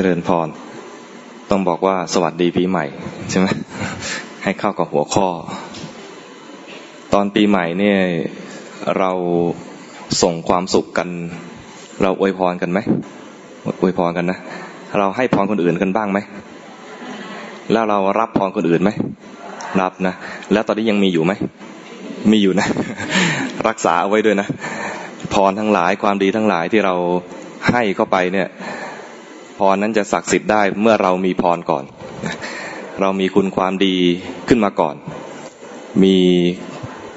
เจริญพร ต้องบอกว่าสวัสดีปีใหม่ใช่ไหมให้เข้ากับหัวข้อ ตอนปีใหม่เนี่ยเราส่งความสุขกัน เราอวยพรกันไหมอวยพรกันนะ เราให้พรคนอื่นกันบ้างไหม แล้วเรารับพรคนอื่นไหม รับนะ แล้วตอนนี้ยังมีอยู่ไหม มีอยู่นะ รักษาเอาไว้ด้วยนะ พรทั้งหลายความดีทั้งหลายที่เราให้เข้าไปเนี่ย พรนั้นจะศักดิ์สิทธิ์ได้เมื่อเรามีพรก่อน เรามีคุณความดีขึ้นมาก่อน มี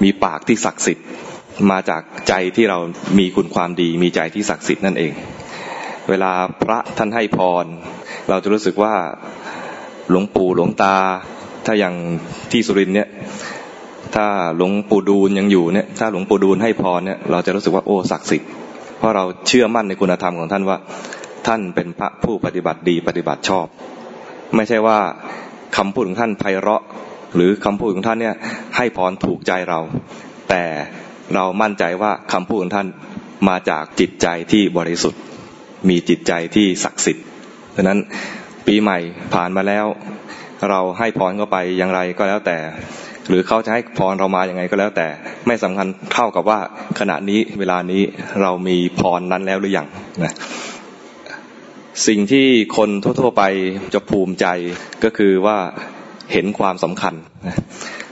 มีปากที่ศักดิ์สิทธิ์มาจากใจที่เรามีคุณความดี มีใจที่ศักดิ์สิทธิ์นั่นเอง เวลาพระท่านให้พร เราจะรู้สึกว่าหลวงปู่หลวงตา ถ้าอย่างที่สุรินเนี่ยถ้าหลวงปู่ดูลยังอยู่เนี่ยถ้าหลวงปู่ดูลให้พรเนี่ยเราจะรู้สึกว่าโอ้ศักดิ์สิทธิ์เพราะเราเชื่อมั่นในคุณธรรมของท่านว่า ท่านเป็นพระผู้ปฏิบัติดีปฏิบัติชอบ ไม่ใช่ว่าคำพูดของท่านไพเราะ หรือคำพูดของท่านเนี่ยให้พรถูกใจเรา แต่เรามั่นใจว่าคำพูดของท่านมาจากจิตใจที่บริสุทธิ์ มีจิตใจที่ศักดิ์สิทธิ์ดังนั้นปีใหม่ผ่านมาแล้ว เราให้พรเข้าไปอย่างไรก็แล้วแต่ หรือเขาจะให้พรเรามาอย่างไงก็แล้วแต่ไม่สำคัญเท่ากับว่าขณะนี้เวลานี้เรามีพรนั้นแล้วหรือยังนะ สิ่งที่คนทั่ว ๆ ไปจะภูมิใจก็คือว่าเห็นความสำคัญ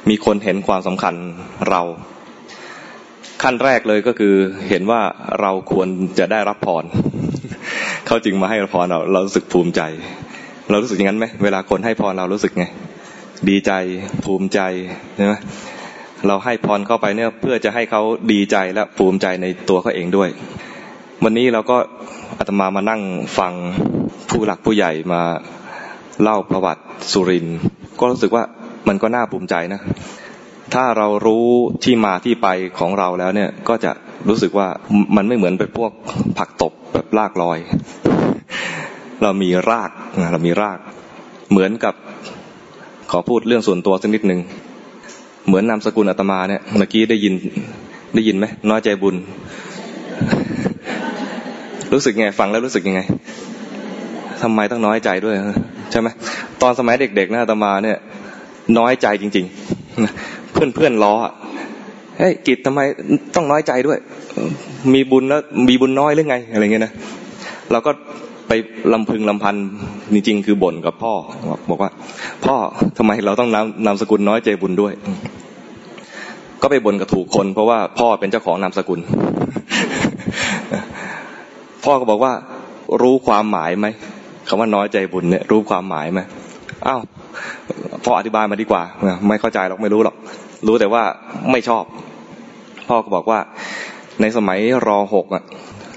มีคนเห็นความสำคัญเรา ขั้นแรกเลยก็คือเห็นว่าเราควรจะได้รับพรเขาจึงมาให้พรเราเรารู้สึกภูมิใจ เรารู้สึกอย่างนั้นไหมเวลาคนให้พรเรารู้สึกไงดีใจภูมิใจใช่ไหมเราให้พรเข้าไปเนี่ยเพื่อจะให้เขาดีใจและภูมิใจในตัวเขาเองด้วย วันนี้เราก็ อาตมามานั่งฟังผู้หลักผู้ใหญ่มาเล่าประวัติสุรินก็รู้สึกว่ามันก็น่าภูมิใจนะ ถ้าเรารู้ที่มาที่ไปของเราแล้วเนี่ยก็จะรู้สึกว่ามันไม่เหมือนเป็นพวกผักตบแบบรากลอย เรามีรากเรามีราก เหมือนกับขอพูดเรื่องส่วนตัวสักนิดหนึ่งเหมือนนามสกุลอาตมาเนี่ยเมื่อกี้ได้ยินได้ยินไหมน้อยใจบุญ รู้สึกไงฟังแล้วรู้สึกยังไงทำไมต้องน้อยใจด้วยใช่ไหมตอนสมัยเด็กๆนะตมาเนี่ย น้อยใจจริง ๆ เพื่อนเพื่อนล้อเฮ้ยกิจทำไมต้องน้อยใจด้วย มีบุญแล้วมีบุญน้อยหรือไงอะไรเงี้ยนะเราก็ไปลำพึงลำพันจริงๆ คือบ่นกับพ่อบอกว่า พ่อทำไมเราต้องนำนามสกุลน้อยใจบุญด้วย ก็ไปบ่นกับถูกคน เพราะว่าพ่อเป็นเจ้าของนามสกุล พ่อก็บอกว่า รู้ความหมายไหมคำว่าน้อยใจบุญเนี่ยรู้ความหมายไหมอ้าวพ่ออธิบายมาดีกว่า ไม่เข้าใจหรอกไม่รู้หรอก รู้แต่ว่าไม่ชอบ พ่อก็บอกว่า ในสมัยรอหกอะ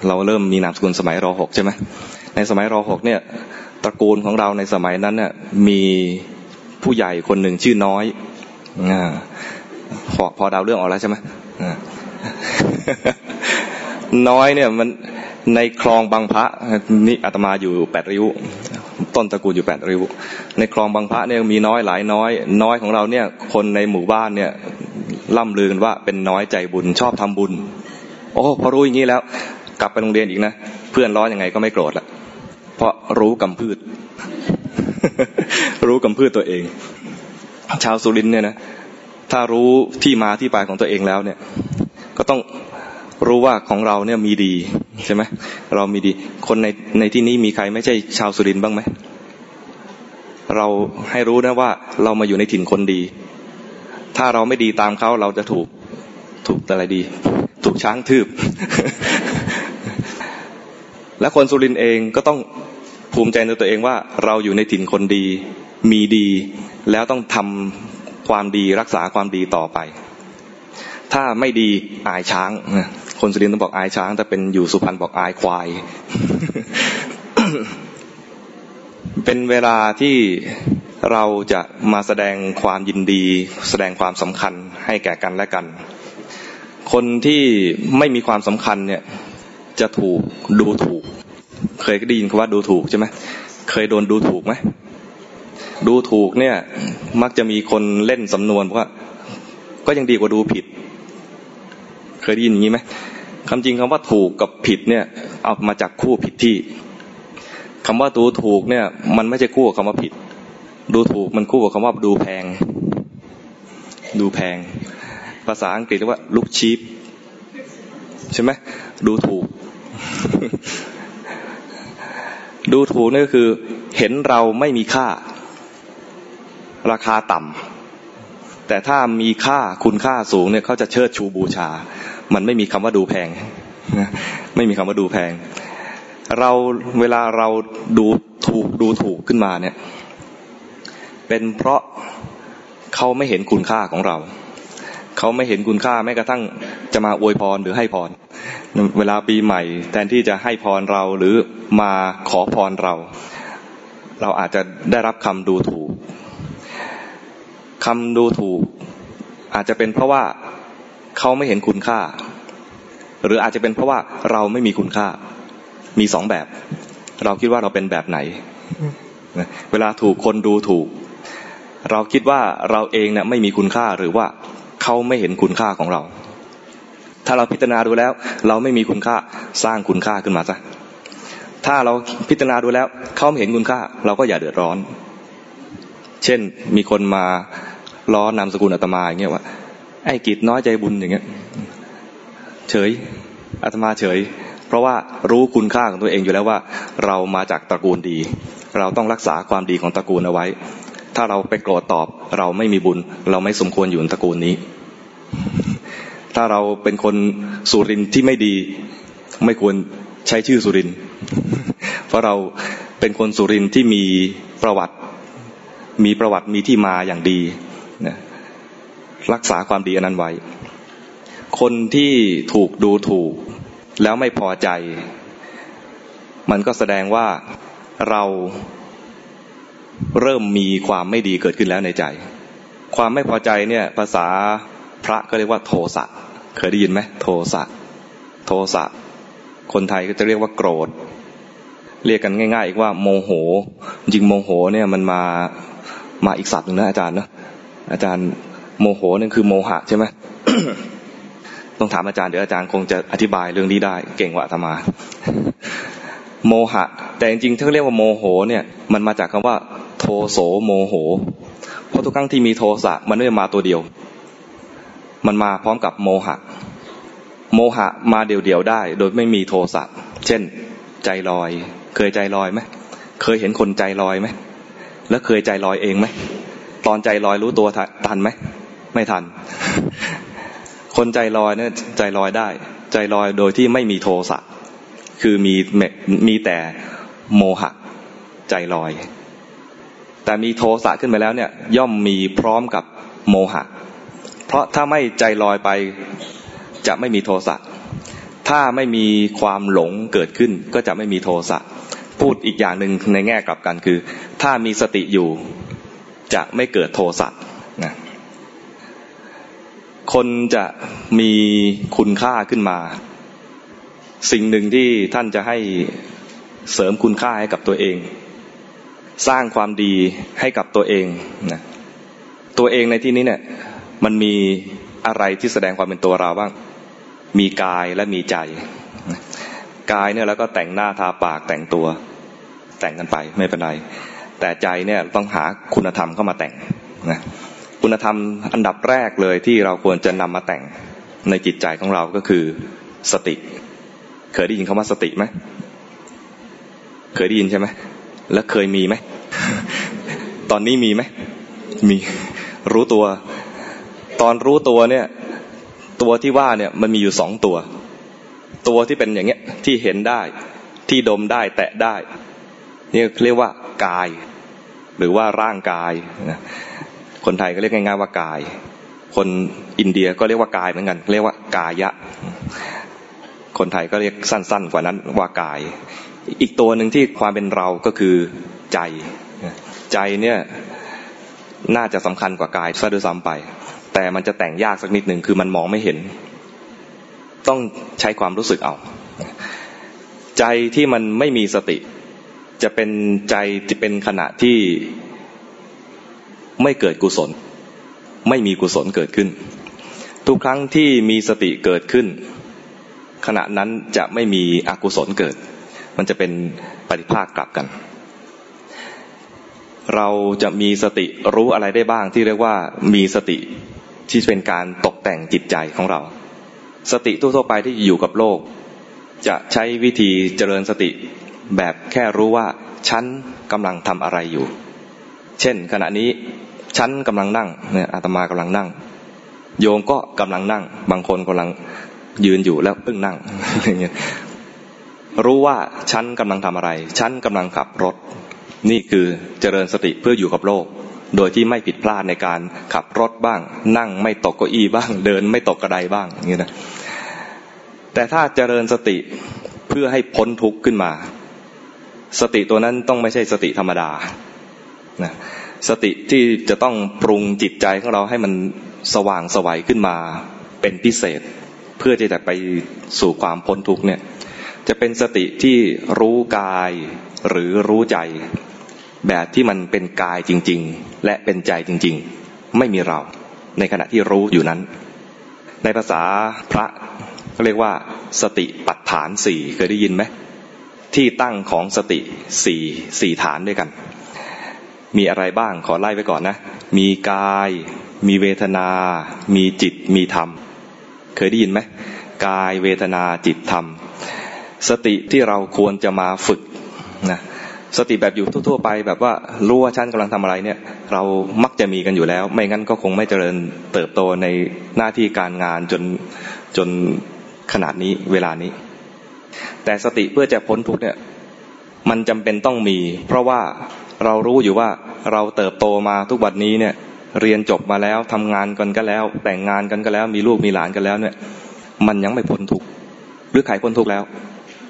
เราเริ่มมีนามสกุลสมัยรอหกใช่ไหมในสมัยรอหกเนี่ย ตระกูลของเราในสมัยนั้นเนี่ยมีผู้ใหญ่คนหนึ่งชื่อน้อยอพอพอดาวเรื่องออกแล้วใช่ไหมน้อยเนี่ยมัน ในคลองบางพระนี่อาตมาอยู่แปดริ้ว ต้นตระกูลอยู่แปดริ้ว ในคลองบางพระเนี่ยมีน้อยหลายน้อย น้อยของเราเนี่ย คนในหมู่บ้านเนี่ยล่ำลือกันว่าเป็นน้อยใจบุญชอบทำบุญ โอ้พอรู้อย่างนี้แล้ว กลับไปโรงเรียนอีกนะเพื่อนร้อนยังไงก็ไม่โกรธละเพราะรู้กำพืช รู้กำพืชตัวเอง ชาวสุรินเนี่ยนะถ้ารู้ที่มาที่ไปของตัวเองแล้วเนี่ย ก็ต้อง รู้ว่าของเราเนี่ยมีดีใช่ไหมเรามีดี คนในในที่นี้มีใครไม่ใช่ชาวสุรินบ้างไหมเราให้รู้นะว่าเรามาอยู่ในถิ่นคนดี ถ้าเราไม่ดีตามเขาเราจะถูกถูกอะไรดี ถูกช้างทืบ และคนสุรินเองก็ต้องภูมิใจในตัวเองว่าเราอยู่ในถิ่นคนดี มีดี แล้วต้องทำความดีรักษาความดีต่อไป ถ้าไม่ดีอายช้าง คนสุรินทร์ต้องบอกอายช้าง แต่เป็นอยู่สุพรรณบอกอายควาย เป็นเวลาที่เราจะมาแสดงความยินดี แสดงความสำคัญให้แก่กันและกัน คนที่ไม่มีความสำคัญเนี่ย จะถูกดูถูก เคยได้ยินคำว่าดูถูกใช่ไหมเคยโดนดูถูกไหมดูถูกเนี่ย มักจะมีคนเล่นสำนวนว่า ก็ยังดีกว่าดูผิด เคยได้ยินอย่างนี้ไหมคำจริงคำว่าถูกกับผิดเนี่ยเอามาจากคู่ผิดที่คำว่าดูถูกเนี่ย มันไม่ใช่คู่กับคำว่าผิด ดูถูกมันคู่กับคำว่าดูแพง ดูแพง ภาษาอังกฤษเรียกว่าลุกชีพใช่ไหมดูถูก ดูถูกนี่ก็คือ เห็นเราไม่มีค่า ราคาต่ำ แต่ถ้ามีค่าคุณค่าสูงเนี่ยเขาจะเชิดชูบูชา มันไม่มีคำว่าดูแพงไม่มีคำว่าดูแพง เราเวลาเราดูถูกดูถูกขึ้นมาเนี่ย เป็นเพราะเขาไม่เห็นคุณค่าของเราเขาไม่เห็นคุณค่าแม้กระทั่งจะมาอวยพรหรือให้พร เวลาปีใหม่ แทนที่จะให้พรเราหรือมาขอพรเรา เราอาจจะได้รับคำดูถูก คำดูถูก อาจจะเป็นเพราะว่าเขาไม่เห็นคุณค่า หรืออาจจะเป็นเพราะว่าเราไม่มีคุณค่า มีสองแบบ เราคิดว่าเราเป็นแบบไหน เวลาถูกคนดูถูก เราคิดว่าเราเองเนี่ยไม่มีคุณค่าหรือว่าเขาไม่เห็นคุณค่าของเรา ถ้าเราพิจารณาดูแล้ว เราไม่มีคุณค่าสร้างคุณค่าขึ้นมาซะถ้าเราพิจารณาดูแล้วเขาไม่เห็นคุณค่า เราก็อย่าเดือดร้อน เช่นมีคนมา ล้อนามสกุลอาตมาอย่างเงี้ยว่าไอ้กิจน้อยใจบุญอย่างเงี้ย เฉยอาตมาเฉย เพราะว่ารู้คุณค่าของตัวเองอยู่แล้วว่า เรามาจากตระกูลดี เราต้องรักษาความดีของตระกูลเอาไว้ ถ้าเราไปโกรธตอบเราไม่มีบุญ เราไม่สมควรอยู่ในตระกูลนี้ ถ้าเราเป็นคนสุรินที่ไม่ดี ไม่ควรใช้ชื่อสุรินเพราะเราเป็นคนสุรินที่มีประวัติ มีประวัติมีที่มาอย่างดี รักษาความดีอันนั้นไว้ คนที่ถูกดูถูก แล้วไม่พอใจ มันก็แสดงว่าเราเริ่มมีความไม่ดีเกิดขึ้นแล้วในใจ ความไม่พอใจเนี่ยภาษาพระก็เรียกว่าโทสะ เคยได้ยินไหมโทสะ โทสะ คนไทยก็จะเรียกว่าโกรธ เรียกกันง่ายๆอีกว่าโมโห จริงโมโหเนี่ยมันมา มาอีกศัพท์หนึ่งนะอาจารย์เนาะ อาจารย์โมโหนี่คือโมหะใช่ไหมต้องถามอาจารย์เดี๋ยวอาจารย์คงจะอธิบายเรื่องนี้ได้ เก่งกว่าธรรมา โมหะ แต่จริงๆถ้าเรียกว่าโมโห เนี่ย มันมาจากคำว่า โทโสโมโห เพราะทุกครั้งที่มีโทสะมันไม่มาตัวเดียว มันมาพร้อมกับโมหะ โมหะมาเดี่ยวๆได้ โดยไม่มีโทสะเช่น ใจลอย เคยใจลอยไหมเคยเห็นคนใจลอยไหมแล้วเคยใจลอยเองไหม ตอนใจลอยรู้ตัวทันไหมไม่ทัน คนใจลอยเนี่ยใจลอยได้ ใจลอยโดยที่ไม่มีโทสะคือมีมีแต่โมหะใจลอย แต่มีโทสะขึ้นมาแล้วเนี่ย ย่อมมีพร้อมกับโมหะ เพราะถ้าไม่ใจลอยไปจะไม่มีโทสะถ้าไม่มีความหลงเกิดขึ้นก็จะไม่มีโทสะพูดอีกอย่างหนึ่งในแง่กลับกันคือ ถ้ามีสติอยู่ จะไม่เกิดโทสะนะคนจะมีคุณค่าขึ้นมา สิ่งหนึ่งที่ท่านจะให้เสริมคุณค่าให้กับตัวเอง สร้างความดีให้กับตัวเองนะตัวเองในที่นี้เนี่ย มันมีอะไรที่แสดงความเป็นตัวเราบ้าง มีกายและมีใจ กายเนี่ยแล้วก็แต่งหน้าทาปากแต่งตัว แต่งกันไปไม่เป็นไร แต่ใจเนี่ยต้องหาคุณธรรมเข้ามาแต่งนะคุณธรรมอันดับแรกเลยที่เราควรจะนำมาแต่งในจิตใจของเราก็คือสติ เคยได้ยินคำว่าสติไหมเคยได้ยินใช่ไหมแล้วเคยมีไหมตอนนี้มีไหมมีรู้ตัว ตอนรู้ตัวเนี่ย ตัวที่ว่าเนี่ยมันมีอยู่สองตัว ตัวที่เป็นอย่างเงี้ยที่เห็นได้ที่ดมได้แตะได้นี่เรียกว่ากาย หรือว่าร่างกาย คนไทยก็เรียกง่ายๆว่ากาย คนอินเดียก็เรียกว่ากายเหมือนกัน เรียกว่ากายะ คนไทยก็เรียกสั้น ๆ กว่านั้นว่ากาย อีกตัวหนึ่งที่ความเป็นเราก็คือใจ ใจเนี่ยน่าจะสำคัญกว่ากายซะด้วยซ้ำไป แต่มันจะแต่งยากสักนิดหนึ่งคือมันมองไม่เห็น ต้องใช้ความรู้สึกเอา ใจที่มันไม่มีสติ จะเป็นใจที่เป็นขณะที่ไม่เกิดกุศล ไม่มีกุศลเกิดขึ้น ทุกครั้งที่มีสติเกิดขึ้น ขณะนั้นจะไม่มีอกุศลเกิด มันจะเป็นปฏิภาคกลับกัน เราจะมีสติรู้อะไรได้บ้างที่เรียกว่ามีสติที่เป็นการตกแต่งจิตใจของเรา สติทั่วๆไปที่อยู่กับโลก จะใช้วิธีเจริญสติ แบบแค่รู้ว่าฉันกำลังทำอะไรอยู่ เช่น ขณะนี้ฉันกำลังนั่งเนี่ยอาตมากำลังนั่ง โยมก็กำลังนั่ง บางคนกำลังยืนอยู่แล้วเพิ่งนั่งอย่างเงี้ยรู้ว่าฉันกำลังทำอะไร ฉันกำลังขับรถ นี่คือเจริญสติเพื่ออยู่กับโลก โดยที่ไม่ผิดพลาดในการขับรถบ้าง นั่งไม่ตกเก้าอี้บ้าง เดินไม่ตกกระไดบ้างอย่างเงี้ยนะแต่ถ้าเจริญสติเพื่อให้พ้นทุกข์ขึ้นมา สติตัวนั้นต้องไม่ใช่สติธรรมดานะสติที่จะต้องปรุงจิตใจของเราให้มันสว่างสวัยขึ้นมาเป็นพิเศษ เพื่อที่จะไปสู่ความพ้นทุกข์เนี่ยจะเป็นสติที่รู้กายหรือรู้ใจ แบบที่มันเป็นกายจริง ๆ และเป็นใจจริง ๆ ไม่มีเราในขณะที่รู้อยู่นั้น ในภาษาพระก็เรียกว่าสติปัฏฐานสี่เคยได้ยินไหม ที่ตั้งของสติสี่สี่ฐานด้วยกัน มีอะไรบ้างขอไล่ไว้ก่อนนะ มีกาย มีเวทนา มีจิต มีธรรม เคยได้ยินไหมกายเวทนาจิตธรรม สติที่เราควรจะมาฝึกนะสติแบบอยู่ทั่วๆไปแบบว่ารู้ว่าฉันกำลังทำอะไรเนี่ย เรามักจะมีกันอยู่แล้ว ไม่งั้นก็คงไม่เจริญเติบโตในหน้าที่การงานจนจนขนาดนี้เวลานี้ แต่สติเพื่อจะพ้นทุกเนี่ยมันจำเป็นต้องมี เพราะว่าเรารู้อยู่ว่าเราเติบโตมาทุกวันนี้เนี่ย เรียนจบมาแล้วทำงานกันก็แล้ว แต่งงานกันก็แล้ว มีลูกมีหลานกันแล้วเนี่ย มันยังไม่พ้นทุกหรือใครพ้นทุกแล้ว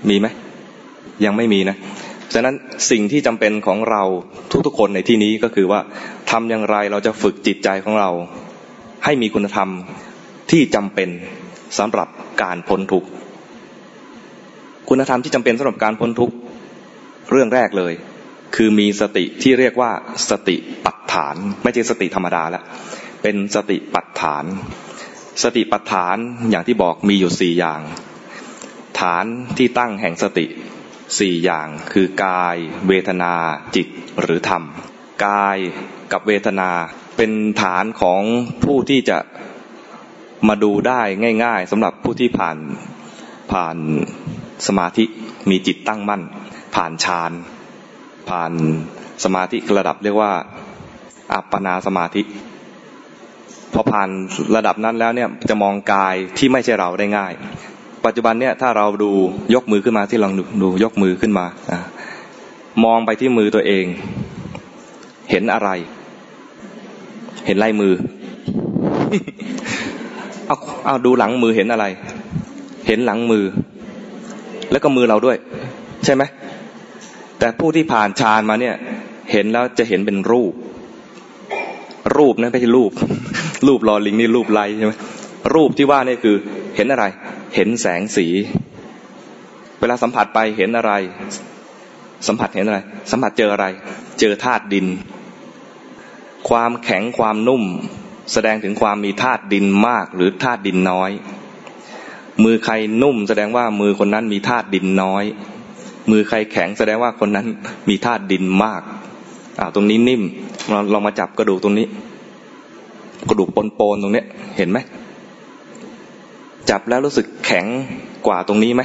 มีไหมยังไม่มีนะฉะนั้นสิ่งที่จำเป็นของเราทุกๆคนในที่นี้ก็คือว่าทำอย่างไรเราจะฝึกจิตใจของเรา ให้มีคุณธรรมที่จำเป็นสำหรับการพ้นทุกข์ คุณธรรมที่จำเป็นสำหรับการพ้นทุกข์เรื่องแรกเลย คือมีสติที่เรียกว่าสติปัฏฐาน ไม่ใช่สติธรรมดาแล้วเป็นสติปัฏฐาน สติปัฏฐานอย่างที่บอกมีอยู่สี่อย่าง ฐานที่ตั้งแห่งสติสี่อย่างคือกาย เวทนา จิตหรือธรรม กายกับเวทนาเป็นฐานของผู้ที่จะมาดูได้ง่าย ๆสำหรับผู้ที่ผ่านผ่าน มาธิมีจิตตั้งมั่น ผ่านฌานผ่านสมาธิระดับเรียกว่าอัปปนาสมาธิพอผ่านระดับนั้นแล้วเนี่ยจะมองกายที่ไม่ใช่เราได้ง่าย ปัจจุบันเนี่ยถ้าเราดูยกมือขึ้นมาที่ลองดูยกมือขึ้นมามองไปที่มือตัวเอง เห็นอะไร เห็นลายมือเอาเอาดูหลังมือเห็นอะไร เห็นหลังมือ แล้วก็มือเราด้วย ใช่ไหมแต่ผู้ที่ผ่านฌานมาเนี่ย เห็นแล้วจะเห็นเป็นรูป รูปนะไม่ใช่รูป รูปรอลิงนี่รูปไรใช่ไหมรูปที่ว่านี่คือเห็นอะไร เห็นแสงสี เวลาสัมผัสไปเห็นอะไร สัมผัสเห็นอะไร สัมผัสเจออะไร เจอธาตุดิน ความแข็งความนุ่ม แสดงถึงความมีธาตุดินมากหรือธาตุดินน้อย มือใครนุ่มแสดงว่ามือคนนั้นมีธาตุดินน้อย มือใครแข็งแสดงว่าคนนั้นมีธาตุดินมากอ่าตรงนี้นิ่มเราลองมาจับกระดูกตรงนี้ กระดูกปนๆตรงเนี้ย เห็นไหมจับแล้วรู้สึกแข็งกว่าตรงนี้ไหม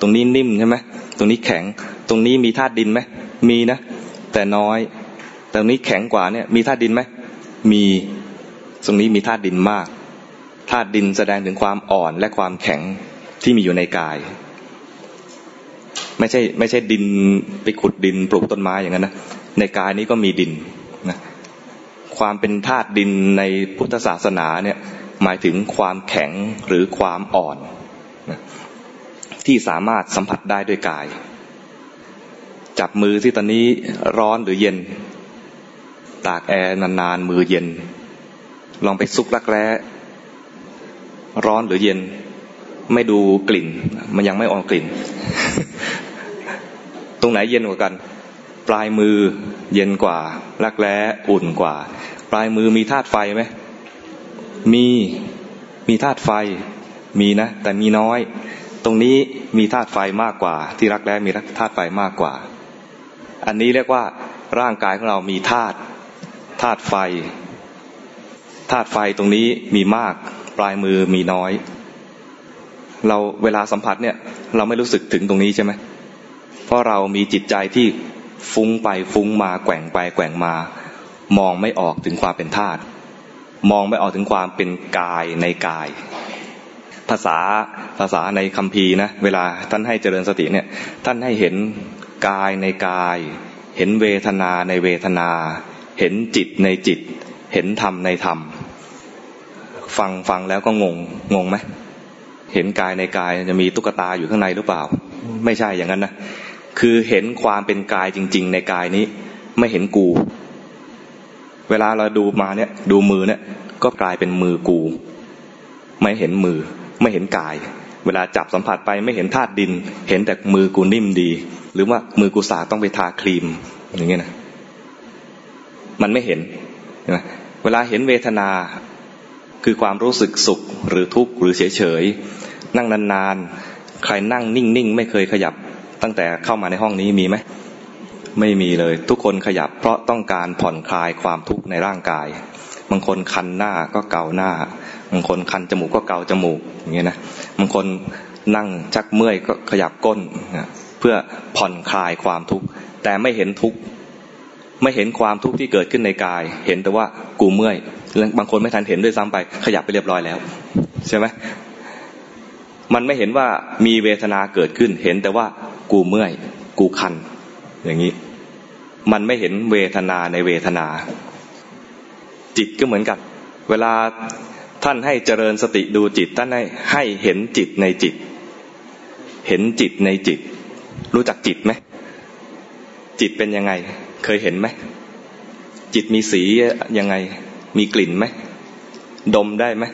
ตรงนี้นิ่มใช่ไหมตรงนี้แข็ง ตรงนี้มีธาตุดินไหมมีนะแต่น้อยตรงนี้แข็งกว่าเนี่ย มีธาตุดินไหมมี ตรงนี้มีธาตุดินมาก ธาตุดินแสดงถึงความอ่อนและความแข็งที่มีอยู่ในกาย ไม่ใช่ไม่ใช่ดินไปขุดดินปลูกต้นไม้อย่างนั้นนะในกายนี้ก็มีดินนะความเป็นธาตุดินในพุทธศาสนาเนี่ยหมายถึงความแข็งหรือความอ่อนนะที่สามารถสัมผัสได้ด้วยกาย จับมือที่ตอนนี้ร้อนหรือเย็น ตากแอร์นานๆมือเย็น ลองไปซุกรักแร้ ร้อนหรือเย็น ไม่ดูกลิ่น มันยังไม่ออกกลิ่น ตรงไหนเย็นกว่ากัน ปลายมือเย็นกว่า รักแร้อุ่นกว่า ปลายมือมีธาตุไฟไหมมีมีธาตุไฟมีนะ แต่มีน้อย ตรงนี้มีธาตุไฟมากกว่า ที่รักแร้มีธาตุไฟมากกว่า อันนี้เรียกว่าร่างกายของเรามีธาตุธาตุไฟธาตุไฟตรงนี้มีมาก ปลายมือมีน้อย เราเวลาสัมผัสเนี่ย เราไม่รู้สึกถึงตรงนี้ใช่ไหมเพราะเรามีจิตใจที่ฟุ้งไปฟุ้งมาแกว่งไปแกว่งมา มองไม่ออกถึงความเป็นธาตุมองไม่ออกถึงความเป็นกายในกาย ภาษาภาษาในคัมภีร์นะเวลาท่านให้เจริญสติเนี่ย ท่านให้เห็นกายในกาย เห็นเวทนาในเวทนา เห็นจิตในจิต เห็นธรรมในธรรม ฟังฟังแล้วก็งงงงไหมเห็นกายในกายจะมีตุ๊กตาอยู่ข้างในหรือเปล่า ไม่ใช่อย่างนั้นนะคือเห็นความเป็นกายจริง ๆ ในกายนี้ ไม่เห็นกู เวลาเราดูมาเนี่ย ดูมือเนี่ย ก็กลายเป็นมือกู ไม่เห็นมือ ไม่เห็นกาย เวลาจับสัมผัสไปไม่เห็นธาตุดิน เห็นแต่มือกูนิ่มดี หรือว่ามือกูสาต้องไปทาครีม อย่างเงี้ยนะมันไม่เห็นนะเวลาเห็นเวทนา คือความรู้สึกสุขหรือทุกข์หรือเฉยเฉยนั่งนานๆ ใครนั่งนิ่งๆ ไม่เคยขยับตั้งแต่เข้ามาในห้องนี้มีไหม ไม่มีเลย ทุกคนขยับเพราะต้องการผ่อนคลายความทุกข์ในร่างกาย บางคนคันหน้าก็เกาหน้า บางคนคันจมูกก็เกาจมูกอย่างเงี้ยนะ บางคนนั่งชักเมื่อยก็ขยับก้น เพื่อผ่อนคลายความทุกข์ แต่ไม่เห็นทุกข์ ไม่เห็นความทุกข์ที่เกิดขึ้นในกาย เห็นแต่ว่ากูเมื่อย บางคนไม่ทันเห็นด้วยซ้ำไป ขยับไปเรียบร้อยแล้ว ใช่ไหมมันไม่เห็นว่ามีเวทนาเกิดขึ้น เห็นแต่ว่ากูเมื่อย กูคัน อย่างนี้ มันไม่เห็นเวทนาในเวทนา จิตก็เหมือนกับ เวลาท่านให้เจริญสติดูจิต ท่านให้ให้เห็นจิตในจิต เห็นจิตในจิต รู้จักจิตไหมจิตเป็นยังไง เคยเห็นไหมจิตมีสียังไง มีกลิ่นไหมดมได้ไหม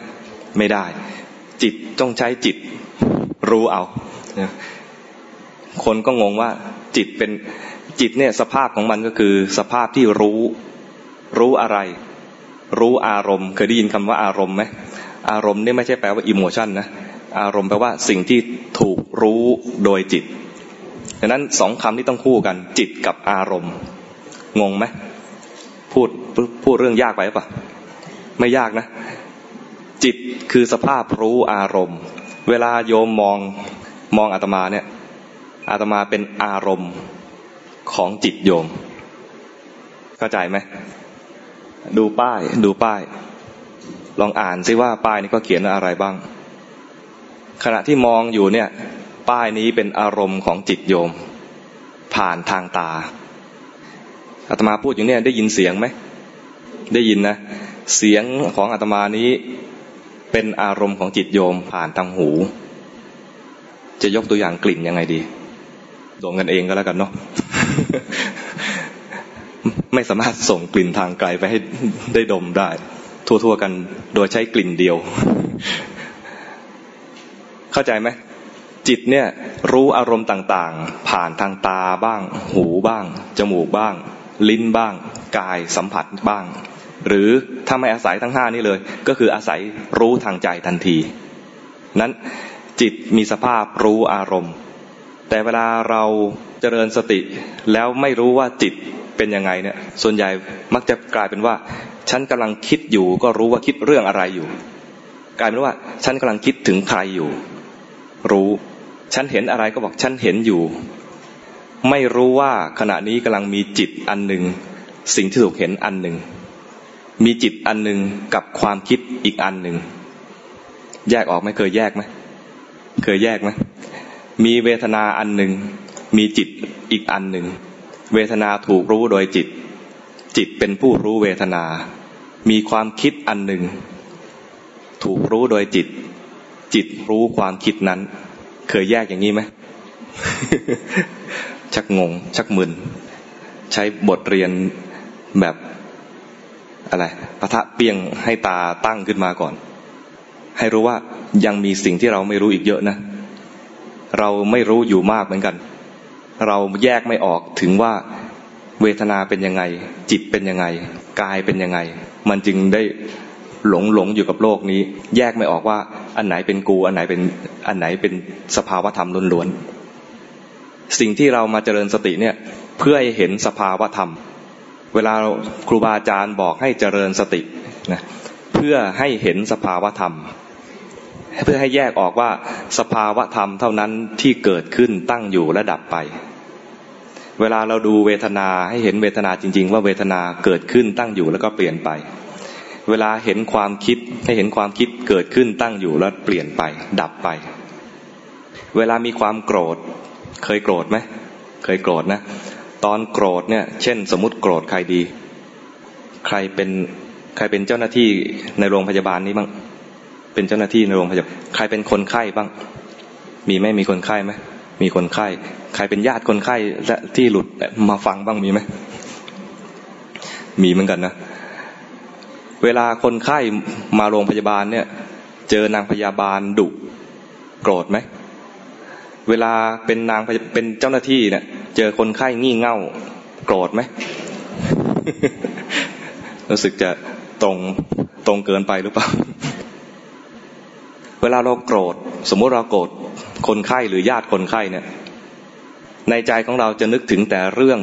ไม่ได้ จิตต้องใช้จิตรู้เอาคนก็งงว่าจิตเป็นจิตเนี่ยสภาพของมันก็คือสภาพที่รู้ รู้อะไร รู้อารมณ์ เคยได้ยินคำว่าอารมณ์ไหมอารมณ์นี่ไม่ใช่แปลว่าอิโมชันนะอารมณ์แปลว่าสิ่งที่ถูกรู้โดยจิตดังนั้นสองคำที่ต้องคู่กัน จิตกับอารมณ์ งงไหม พูดพูดเรื่องยากไปปะไม่ยากนะ จิตคือสภาพรู้อารมณ์ เวลาโยมมองมองอาตมาเนี่ยอาตมาเป็นอารมณ์ของจิตโยม เข้าใจไหมดูป้าย ดูป้าย ลองอ่านซิว่าป้ายนี้ก็เขียนอะไรบ้าง ขณะที่มองอยู่เนี่ย ป้ายนี้เป็นอารมณ์ของจิตโยม ผ่านทางตา อาตมาพูดอยู่เนี่ยได้ยินเสียงไหมได้ยินนะ เสียงของอาตมานี้เป็นอารมณ์ของจิตโยมผ่านทางหู จะยกตัวอย่างกลิ่นยังไงดีดมกันเองก็แล้วกันเนาะไม่สามารถส่งกลิ่นทางไกลไปให้ได้ดมได้ ทั่วๆกันโดยใช้กลิ่นเดียว เข้าใจไหมจิตเนี่ยรู้อารมณ์ต่างๆ ผ่านทางตาบ้าง หูบ้าง จมูกบ้าง ลิ้นบ้าง กายสัมผัสบ้าง หรือถ้าไม่อาศัยทั้งห้านี้เลย ก็คืออาศัยรู้ทางใจทันที นั้นจิตมีสภาพรู้อารมณ์ แต่เวลาเราเจริญสติแล้วไม่รู้ว่าจิตเป็นยังไงเนี่ยส่วนใหญ่มักจะกลายเป็นว่า ฉันกำลังคิดอยู่ก็รู้ว่าคิดเรื่องอะไรอยู่ กลายเป็นว่า ฉันกำลังคิดถึงใครอยู่ รู้ ฉันเห็นอะไรก็บอกฉันเห็นอยู่ ไม่รู้ว่าขณะนี้กำลังมีจิตอันหนึ่ง สิ่งที่ถูกเห็นอันหนึ่ง มีจิตอันหนึ่งกับความคิดอีกอันหนึ่ง แยกออกไหมเคยแยกไหมเคยแยกไหมมีเวทนาอันหนึ่ง มีจิตอีกอันหนึ่ง เวทนาถูกรู้โดยจิต จิตเป็นผู้รู้เวทนา มีความคิดอันหนึ่ง ถูกรู้โดยจิต จิตรู้ความคิดนั้น เคยแยกอย่างนี้ไหม ชักงง ชักมึน ใช้บทเรียนแบบอะไรพระทะเปียงให้ตาตั้งขึ้นมาก่อน ให้รู้ว่ายังมีสิ่งที่เราไม่รู้อีกเยอะนะ เราไม่รู้อยู่มากเหมือนกัน เราแยกไม่ออกถึงว่าเวทนาเป็นยังไง จิตเป็นยังไง กายเป็นยังไง มันจึงได้หลงหลงอยู่กับโลกนี้ แยกไม่ออกว่า อันไหนเป็นกู อันไหนเป็นอันไหนเป็นสภาวะธรรมล้วนๆ สิ่งที่เรามาเจริญสติเนี่ยเพื่อให้เห็นสภาวะธรรม เวลาครูบาอาจารย์บอกให้เจริญสตินะเพื่อให้เห็นสภาวะธรรม เพื่อให้แยกออกว่าสภาวะธรรมเท่านั้นที่เกิดขึ้นตั้งอยู่และดับไป เวลาเราดูเวทนาให้เห็นเวทนาจริง ๆ ว่าเวทนาเกิดขึ้นตั้งอยู่แล้วก็เปลี่ยนไป เวลาเห็นความคิดให้เห็นความคิดเกิดขึ้นตั้งอยู่แล้วเปลี่ยนไป ดับไป เวลามีความโกรธ เคยโกรธไหมเคยโกรธนะ ตอนโกรธเนี่ย เช่น สมมติโกรธใครดี ใครเป็นใครเป็นเจ้าหน้าที่ในโรงพยาบาลนี้บ้าง เป็นเจ้าหน้าที่ในโรงพยาบาล ใครเป็นคนไข้บ้าง มีไหมมีคนไข้ไหมมีคนไข้ ใครเป็นญาติคนไข้และที่หลุดมาฟังบ้างมีไหม มีเหมือนกันนะ เวลาคนไข้มาโรงพยาบาลเนี่ย เจอนางพยาบาลดุ โกรธไหม เวลาเป็นนางเป็นเจ้าหน้าที่เนี่ย เจอคนไข้งี่เง่า โกรธไหมรู้สึกจะตรงตรงเกินไปหรือเปล่า เวลาเราโกรธ สมมุติเราโกรธคนไข้หรือญาติคนไข้เนี่ย ในใจของเราจะนึกถึงแต่เรื่อง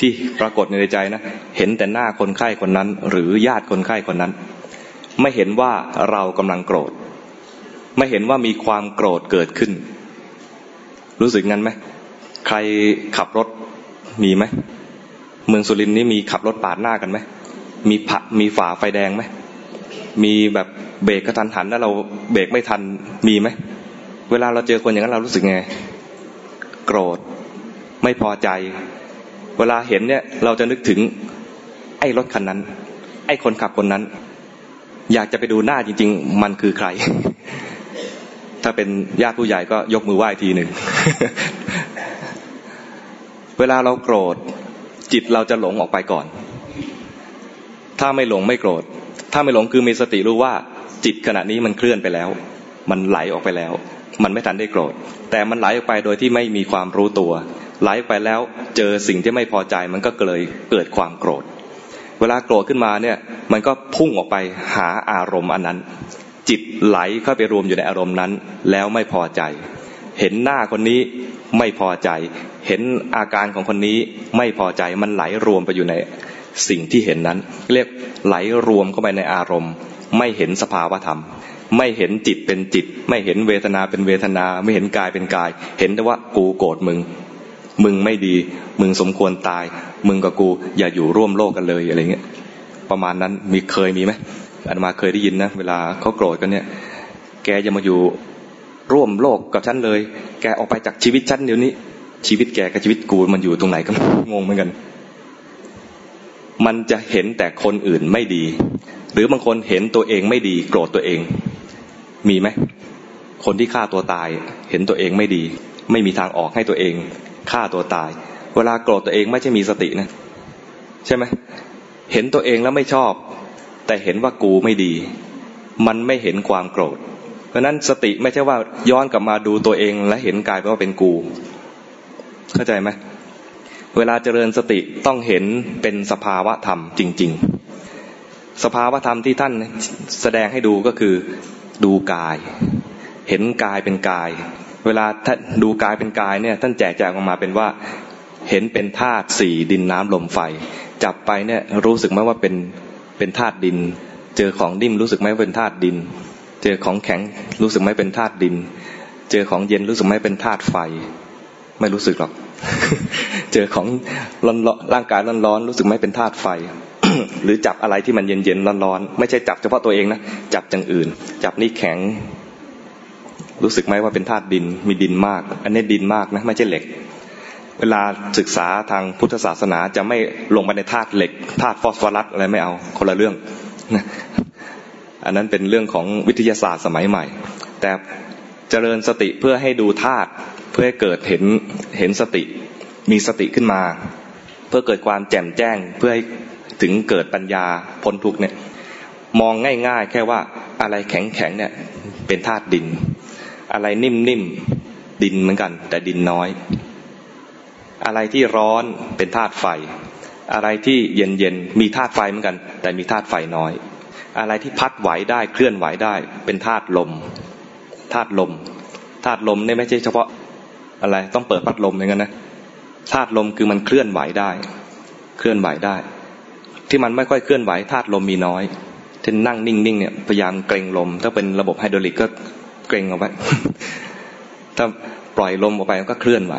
ที่ปรากฏในใจนะ เห็นแต่หน้าคนไข้คนนั้น หรือญาติคนไข้คนนั้น ไม่เห็นว่าเรากำลังโกรธ ไม่เห็นว่ามีความโกรธเกิดขึ้น รู้สึกงั้นไหมใครขับรถมีไหมเมืองสุรินทร์นี่มีขับรถปาดหน้ากันไหมมีผักมีฝ่าไฟแดงไหมมีแบบเบรกกระทันหันแล้วเราเบรกไม่ทันมีไหมเวลาเราเจอคนอย่างนั้นเรารู้สึกไง โกรธไม่พอใจ เวลาเห็นเนี่ยเราจะนึกถึงไอ้รถคันนั้น ไอ้คนขับคนนั้น อยากจะไปดูหน้าจริง ๆ มันคือใคร ถ้าเป็นญาติผู้ใหญ่ก็ยกมือไหว้ทีหนึ่ง เวลาเราโกรธ จิตเราจะหลงออกไปก่อน ถ้าไม่หลงไม่โกรธ ถ้าไม่หลงคือมีสติรู้ว่า จิตขณะนี้มันเคลื่อนไปแล้ว มันไหลออกไปแล้ว มันไม่ทันได้โกรธ แต่มันไหลออกไปโดยที่ไม่มีความรู้ตัว ไหลไปแล้วเจอสิ่งที่ไม่พอใจมันก็เลยเกิดความโกรธ เวลาโกรธขึ้นมาเนี่ย มันก็พุ่งออกไปหาอารมณ์อันนั้น จิตไหลเข้าไปรวมอยู่ในอารมณ์นั้น แล้วไม่พอใจ เห็นหน้าคนนี้ไม่พอใจ เห็นอาการของคนนี้ไม่พอใจมันไหลรวมไปอยู่ในสิ่งที่เห็นนั้น เรียกไหลรวมเข้าไปในอารมณ์ ไม่เห็นสภาวธรรม ไม่เห็นจิตเป็นจิต ไม่เห็นเวทนาเป็นเวทนา ไม่เห็นกายเป็นกาย เห็นแต่ว่ากูโกรธมึง มึงไม่ดี มึงสมควรตาย มึงกับกูอย่าอยู่ร่วมโลกกันเลยอะไรเงี้ยประมาณนั้นมีเคยมีไหม อันมาเคยได้ยินนะ เวลาเขาโกรธกันเนี่ย แกจะมาอยู่ร่วมโลกกับฉันเลย แกออกไปจากชีวิตฉันเดี๋ยวนี้ ชีวิตแกกับชีวิตกูมันอยู่ตรงไหนก็งงเหมือนกัน มันจะเห็นแต่คนอื่นไม่ดี หรือบางคนเห็นตัวเองไม่ดี โกรธตัวเอง มีไหม คนที่ฆ่าตัวตาย เห็นตัวเองไม่ดี ไม่มีทางออกให้ตัวเองฆ่าตัวตาย เวลาโกรธตัวเองไม่ใช่มีสตินะ ใช่ไหมเห็นตัวเองแล้วไม่ชอบ แต่เห็นว่ากูไม่ดี มันไม่เห็นความโกรธ เพราะนั้นสติไม่ใช่ว่าย้อนกลับมาดูตัวเองและเห็นกายว่าเป็นกู เข้าใจไหมเวลาเจริญสติต้องเห็นเป็นสภาวะธรรมจริง ๆ สภาวะธรรมที่ท่านแสดงให้ดูก็คือดูกาย เห็นกายเป็นกาย เวลาท่านดูกายเป็นกายเนี่ยท่านแจกแจงออกมาเป็นว่าเห็นเป็นธาตุสี่ดินน้ำลมไฟ จับไปเนี่ยรู้สึกไหมว่าเป็น เป็นธาตุดิน เจอของดิ่มรู้สึกไหมเป็นธาตุดิน เจอของแข็งรู้สึกไหมเป็นธาตุดิน เจอของเย็นรู้สึกไหมเป็นธาตุไฟ ไม่รู้สึกหรอก เจอของร้อนร่างกายร้อนร้อนรู้สึกไหมเป็นธาตุไฟหรือจับอะไรที่มันเย็นเย็นร้อนร้อนไม่ใช่จับเฉพาะตัวเองนะจับจังอื่น จับนี่แข็ง รู้สึกไหมว่าเป็นธาตุดินมีดินมาก อันนี้ดินมากนะไม่ใช่เหล็ก เวลาศึกษาทางพุทธศาสนาจะไม่ลงไปในธาตุเหล็กธาตุฟอสฟอรัสอะไรไม่เอาคนละเรื่องนะอันนั้นเป็นเรื่องของวิทยาศาสตร์สมัยใหม่ แต่เจริญสติเพื่อให้ดูธาตุเพื่อให้เกิดเห็นเห็นสติมีสติขึ้นมา เพื่อเกิดความแจ่มแจ้งเพื่อให้ถึงเกิดปัญญาพ้นทุกเนี่ยมองง่ายๆ แค่ว่าอะไรแข็งๆเนี่ยเป็นธาตุดิน อะไรนิ่มๆดินเหมือนกัน แต่ดินน้อย อะไรที่ร้อนเป็นธาตุไฟ อะไรที่เย็นๆมีธาตุไฟเหมือนกัน แต่มีธาตุไฟน้อย อะไรที่พัดไหวได้เคลื่อนไหวได้ เป็นธาตุลมธาตุลมธาตุลมนี่ไม่ใช่เฉพาะอะไรต้องเปิดพัดลมอย่างนั้นนะธาตุลมคือมันเคลื่อนไหวได้ เคลื่อนไหวได้ ที่มันไม่ค่อยเคลื่อนไหวธาตุลมมีน้อยเช่นนั่งนิ่งๆเนี่ยพยายามเกรงลม ถ้าเป็นระบบไฮดรอลิกก็เกรงเอาไว้ถ้าปล่อยลมออกไปมันก็เคลื่อนไหว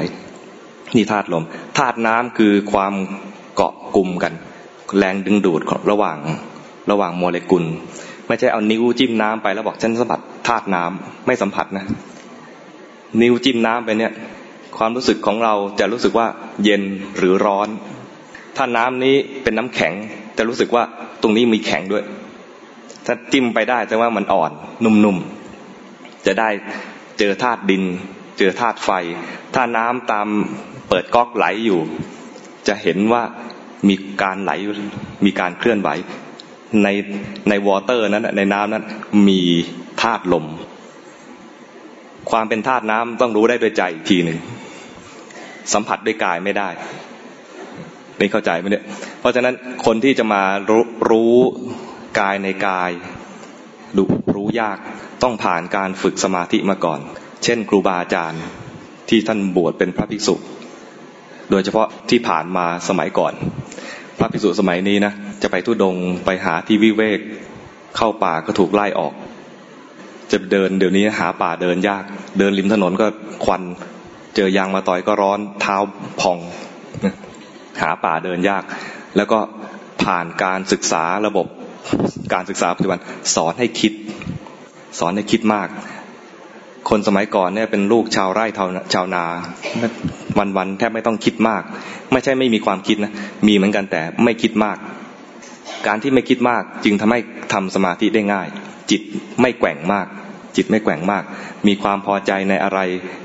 นี่ธาตุลมธาตุน้ำคือความเกาะกลุ่มกัน แรงดึงดูดระหว่างระหว่างโมเลกุล ไม่ใช่เอานิ้วจิ้มน้ำไปแล้วบอกฉันสัมผัสธาตุน้ำไม่สัมผัสนะ นิ้วจิ้มน้ำไปเนี่ย ความรู้สึกของเราจะรู้สึกว่าเย็นหรือร้อน ถ้าน้ำนี้เป็นน้ำแข็งจะรู้สึกว่าตรงนี้มีแข็งด้วย ถ้าจิ้มไปได้แต่ว่ามันอ่อนนุ่มๆจะได้เจอธาตุดิน เจอธาตุไฟ ถ้าน้ำตามเปิดก๊อกไหลอยู่ จะเห็นว่ามีการไหลมีการเคลื่อนไหว ในในวอเตอร์นั้นในน้ำนั้นมีธาตุลม ความเป็นธาตุน้ำต้องรู้ได้ด้วยใจอีกทีหนึ่งสัมผัสด้วยกายไม่ได้ไม่เข้าใจไหมเนี่ยเพราะฉะนั้นคนที่จะมารู้รู้กายในกายดูรู้ยากต้องผ่านการฝึกสมาธิมาก่อน เช่น ครูบาอาจารย์ที่ท่านบวชเป็นพระภิกษุ โดยเฉพาะที่ผ่านมาสมัยก่อน พระภิกษุสมัยนี้นะจะไปทุดงไปหาที่วิเวกเข้าป่าก็ถูกไล่ออก จะเดินเดี๋ยวนี้หาป่าเดินยาก เดินริมถนนก็ควัน เจอยางมาต่อยก็ร้อนเท้าพอง หาป่าเดินยาก แล้วก็ผ่านการศึกษาระบบการศึกษาปัจจุบันสอนให้คิด สอนให้คิดมาก คนสมัยก่อนเนี่ยเป็นลูกชาวไร่ชาวนาวันวันแทบไม่ต้องคิดมาก ไม่ใช่ไม่มีความคิดนะมีเหมือนกันแต่ไม่คิดมาก การที่ไม่คิดมากจึงทำให้ทำสมาธิได้ง่าย จิตไม่แกว่งมาก จิตไม่แกว่งมาก มีความพอใจในอะไร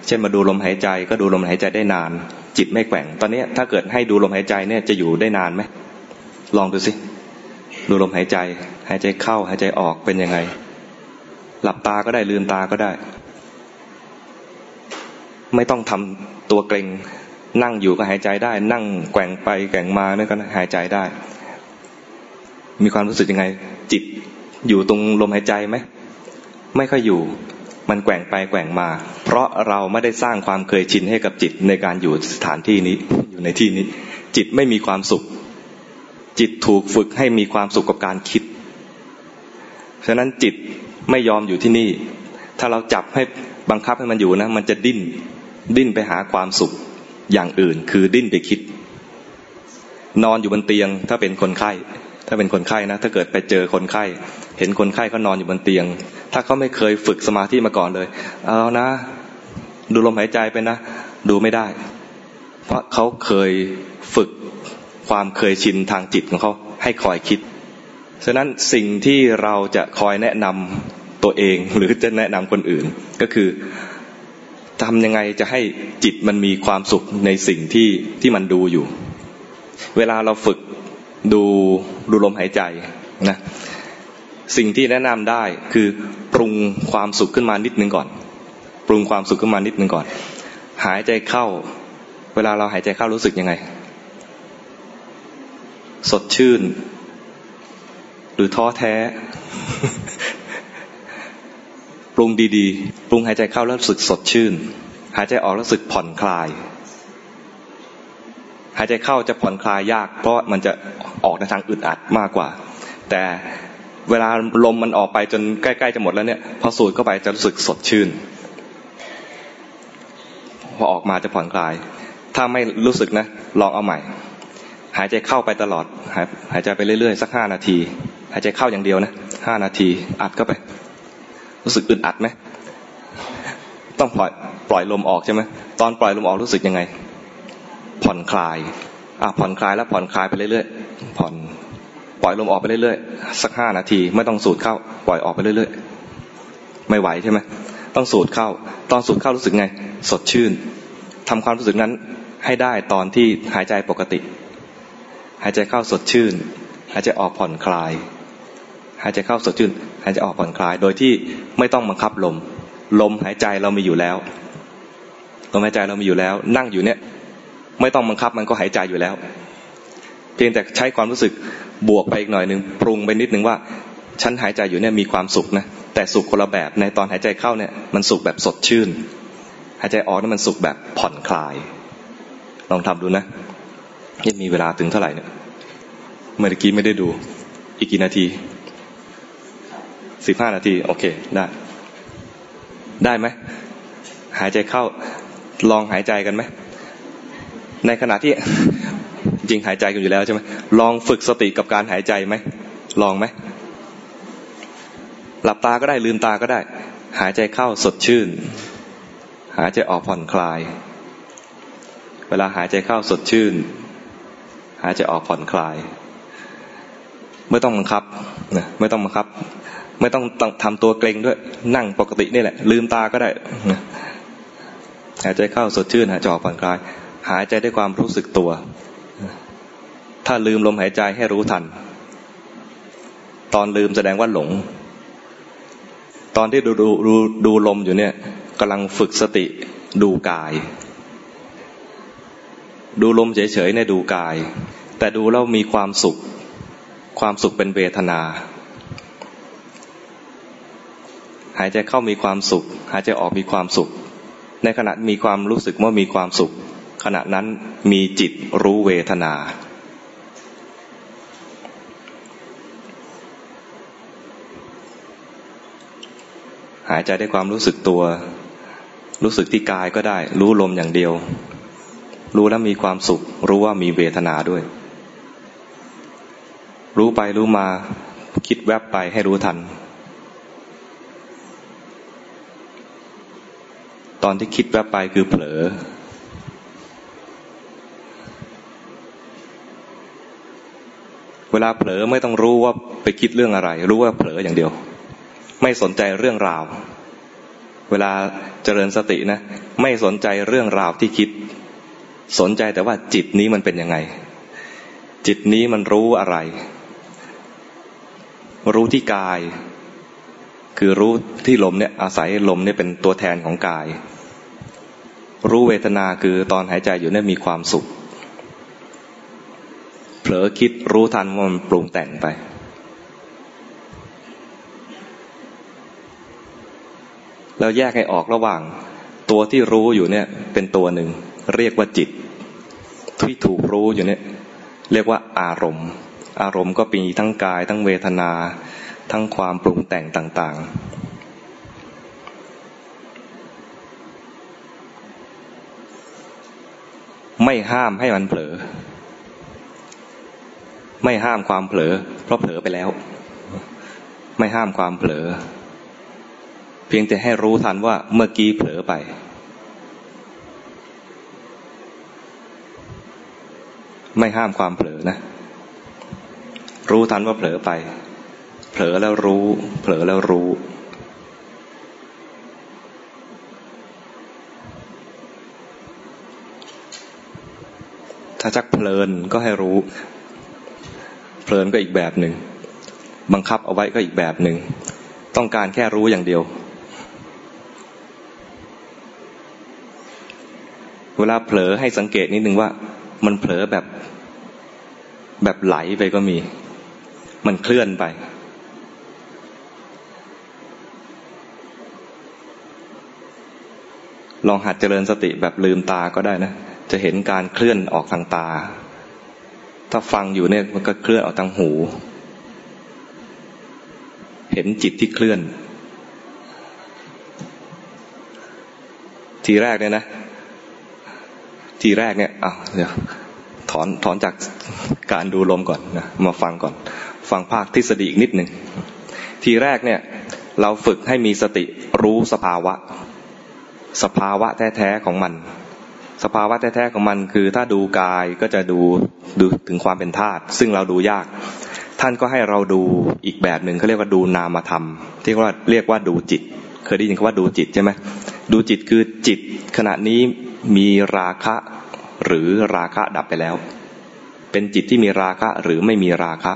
เช่นมาดูลมหายใจ ก็ดูลมหายใจได้นาน จิตไม่แกว่ง ตอนนี้ถ้าเกิดให้ดูลมหายใจเนี่ยจะอยู่ได้นานไหมลองดูสิดูลมหายใจ หายใจเข้าหายใจออกเป็นยังไง หลับตาก็ได้ลืมตาก็ได้ ไม่ต้องทำตัวเกรงนั่งอยู่ก็หายใจได้ นั่งแกว่งไปแกว่งมาเนี่ก็หายใจได้ มีความรู้สึกยังไง จิตอยู่ตรงลมหายใจไหมไม่ค่อยอยู่ มันแกว่งไปแกว่งมา เพราะเราไม่ได้สร้างความเคยชินให้กับจิตในการอยู่สถานที่นี้อยู่ในที่นี้ จิตไม่มีความสุข จิตถูกฝึกให้มีความสุขกับการคิด ฉะนั้นจิตไม่ยอมอยู่ที่นี่ ถ้าเราจับให้บังคับให้มันอยู่นะ มันจะดิ้น ดิ้นไปหาความสุขอย่างอื่น คือดิ้นไปคิด นอนอยู่บนเตียง ถ้าเป็นคนไข้ ถ้าเป็นคนไข้นะ ถ้าเกิดไปเจอคนไข้ เห็นคนไข้เขานอนอยู่บนเตียง ถ้าเขาไม่เคยฝึกสมาธิมาก่อนเลย เอานะ ดูลมหายใจไปนะ ดูไม่ได้ เพราะเขาเคยฝึกความเคยชินทางจิตของเขาให้คอยคิด ฉะนั้นสิ่งที่เราจะคอยแนะนำตัวเองหรือจะแนะนำคนอื่นก็คือ ทำยังไงจะให้จิตมันมีความสุขในสิ่งที่ที่มันดูอยู่ เวลาเราฝึกดูดูลมหายใจนะสิ่งที่แนะนำได้คือปรุงความสุขขึ้นมานิดนึงก่อน ปรุงความสุขขึ้นมานิดนึงก่อน หายใจเข้า เวลาเราหายใจเข้ารู้สึกยังไง สดชื่น หรือท้อแท้ ปรุงดีๆ ปรุงหายใจเข้าแล้วรู้สึกสดชื่น หายใจออกรู้สึกผ่อนคลาย หายใจเข้าจะผ่อนคลายยาก เพราะมันจะออกในทางอึดอัดมากกว่า แต่เวลาลมมันออกไปจนใกล้ๆจะหมดแล้วเนี่ยพอสูดเข้าไปจะรู้สึกสดชื่นพอออกมาจะผ่อนคลาย ถ้าไม่รู้สึกนะ ลองเอาใหม่ หายใจเข้าไปตลอด หายหายใจไปเรื่อยๆ สักห้านาที หายใจเข้าอย่างเดียวนะห้านาที อัดเข้าไป รู้สึกอึดอัดไหมต้องปล่อยปล่อยลมออกใช่ไหมตอนปล่อยลมออกรู้สึกยังไง ผ่อนคลายอะผ่อนคลายแล้วผ่อนคลายไปเรื่อยๆผ่อนปล่อยลมออกไปเรื่อยๆสักห้านาทีไม่ต้องสูดเข้า ปล่อยออกไปเรื่อยๆไม่ไหวใช่ไหมต้องสูดเข้า ตอนสูดเข้ารู้สึกไง สดชื่นทำความรู้สึกนั้นให้ได้ตอนที่หายใจปกติ หายใจเข้าสดชื่น หายใจออกผ่อนคลาย หายใจเข้าสดชื่นหายใจออกผ่อนคลาย โดยที่ไม่ต้องบังคับลม ลมหายใจเรามีอยู่แล้วลมหายใจเรามีอยู่แล้ว นั่งอยู่เนี่ย ไม่ต้องบังคับมันก็หายใจอยู่แล้ว เพียงแต่ใช้ความรู้สึกบวกไปอีกหน่อยหนึ่งปรุงไปนิดหนึ่งว่าฉันหายใจอยู่เนี่ยมีความสุขนะแต่สุขคนละแบบในตอนหายใจเข้าเนี่ยมันสุขแบบสดชื่น หายใจออกนี่มันสุขแบบผ่อนคลาย ลองทำดูนะนี่มีเวลาถึงเท่าไหร่เนี่ยเมื่อกี้ไม่ได้ดูอีกกี่นาที สิบห้านาที โอเค ได้ ได้ไหม หายใจเข้า ลองหายใจกันไหม ในขณะที่จริงหายใจกันอยู่แล้วใช่ไหมลองฝึกสติกับการหายใจไหม ลองไหม หลับตาก็ได้ลืมตาก็ได้ หายใจเข้าสดชื่น หายใจออกผ่อนคลาย เวลาหายใจเข้าสดชื่น หายใจออกผ่อนคลาย ไม่ต้องบังคับนะไม่ต้องบังคับ ไม่ต้องทำตัวเกรงด้วย นั่งปกตินี่แหละ ลืมตาก็ได้หายใจเข้าสดชื่นหายใจออกผ่อนคลาย หายใจด้วยความรู้สึกตัว ถ้าลืมลมหายใจให้รู้ทัน ตอนลืมแสดงว่าหลง ตอนที่ดูดูดูดูลมอยู่เนี่ยกำลังฝึกสติดูกาย ดูลมเฉยๆในดูกาย แต่ดูแล้วมีความสุข ความสุขเป็นเวทนา หายใจเข้ามีความสุข หายใจออกมีความสุข ในขณะมีความรู้สึกว่ามีความสุข ขณะนั้นมีจิตรู้เวทนาหายใจได้ความรู้สึกตัว รู้สึกที่กายก็ได้ รู้ลมอย่างเดียว รู้แล้วมีความสุข รู้ว่ามีเวทนาด้วย รู้ไปรู้มา คิดแวบไปให้รู้ทัน ตอนที่คิดแวบไปคือเผลอ เวลาเผลอไม่ต้องรู้ว่าไปคิดเรื่องอะไร รู้ว่าเผลออย่างเดียว ไม่สนใจเรื่องราว เวลาเจริญสตินะ ไม่สนใจเรื่องราวที่คิด สนใจแต่ว่าจิตนี้มันเป็นยังไง จิตนี้มันรู้อะไร รู้ที่กาย คือรู้ที่ลมเนี่ยอาศัยลมเนี่ยเป็นตัวแทนของกาย รู้เวทนาคือตอนหายใจอยู่เนี่ยมีความสุข เผลอคิดรู้ทันว่ามันปรุงแต่งไป แล้วแยกให้ออกระหว่าง ตัวที่รู้อยู่เนี่ยเป็นตัวหนึ่ง เรียกว่าจิต ที่ถูกรู้อยู่เนี่ยเรียกว่าอารมณ์ อารมณ์ก็มีทั้งกายทั้งเวทนา ทั้งความปรุงแต่งต่าง ๆ ไม่ห้ามให้มันเผลอ ไม่ห้ามความเผลอ เพราะเผลอไปแล้ว ไม่ห้ามความเผลอ เพียงแต่ให้รู้ทันว่าเมื่อกี้เผลอไปไม่ห้ามความเผลอนะ รู้ทันว่าเผลอไป ผลอแล้วรู้ เผลอแล้วรู้ ถ้าจักเพลินก็ให้รู้ เพลินก็อีกแบบหนึ่ง บังคับเอาไว้ก็อีกแบบหนึ่ง ต้องการแค่รู้อย่างเดียว เวลาเผลอให้สังเกตนิดนึงว่า มันเผลอแบบแบบไหลไปก็มี มันเคลื่อนไป ลองหัดเจริญสติแบบลืมตาก็ได้นะ จะเห็นการเคลื่อนออกทางตา ถ้าฟังอยู่เนี่ยมันก็เคลื่อนออกทางหู เห็นจิตที่เคลื่อน ทีแรกเนี่ยนะ ทีแรกเนี่ยอะเดี๋ยวถอนถอนจากการดูลมก่อนนะมาฟังก่อน ฟังภาคทฤษฎีอีกนิดหนึ่งทีแรกเนี่ย เราฝึกให้มีสติรู้สภาวะ สภาวะแท้ๆของมัน สภาวะแท้ๆของมันคือถ้าดูกายก็จะดูดูถึงความเป็นธาตุซึ่งเราดูยาก ท่านก็ให้เราดูอีกแบบหนึ่งเขาเรียกว่าดูนามธรรม ที่ว่าเรียกว่าดูจิต เคยได้ยินคำว่าดูจิตใช่ไหมดูจิตคือจิต ขณะนี้มีราคะหรือราคะดับไปแล้ว เป็นจิตที่มีราคะหรือไม่มีราคะ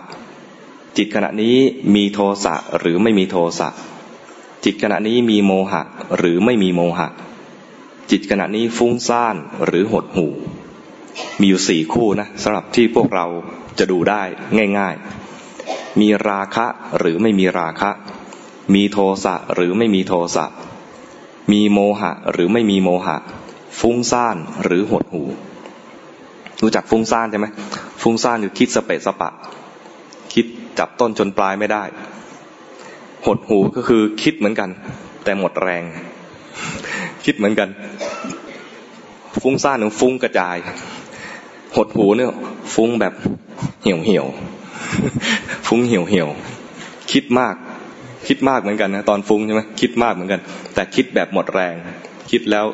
จิตขณะนี้มีโทสะหรือไม่มีโทสะจิตขณะนี้มีโมหะหรือไม่มีโมหะ จิตขณะนี้ฟุ้งซ่านหรือหดหู่ มีอยู่สี่คู่นะสำหรับที่พวกเราจะดูได้ง่าย ๆ มีราคะหรือไม่มีราคะ มีโทสะหรือไม่มีโทสะ มีโมหะหรือไม่มีโมหะ ฟุ้งซ่านหรือหดหูรู้จักฟุ้งซ่านใช่ไหมฟุ้งซ่านคือคิดสเปะสปะ คิดจับต้นจนปลายไม่ได้ หดหูก็คือคิดเหมือนกัน แต่หมดแรง คิดเหมือนกัน ฟุ้งซ่านหรือฟุ้งกระจาย หดหูเนี่ย ฟุ้งแบบเหี่ยวเหี่ยวฟุ้งเหี่ยวเหี่ยวคิดมาก คิดมากเหมือนกันนะตอนฟุ้งใช่ไหมคิดมากเหมือนกัน แต่คิดแบบหมดแรง คิดแล้ว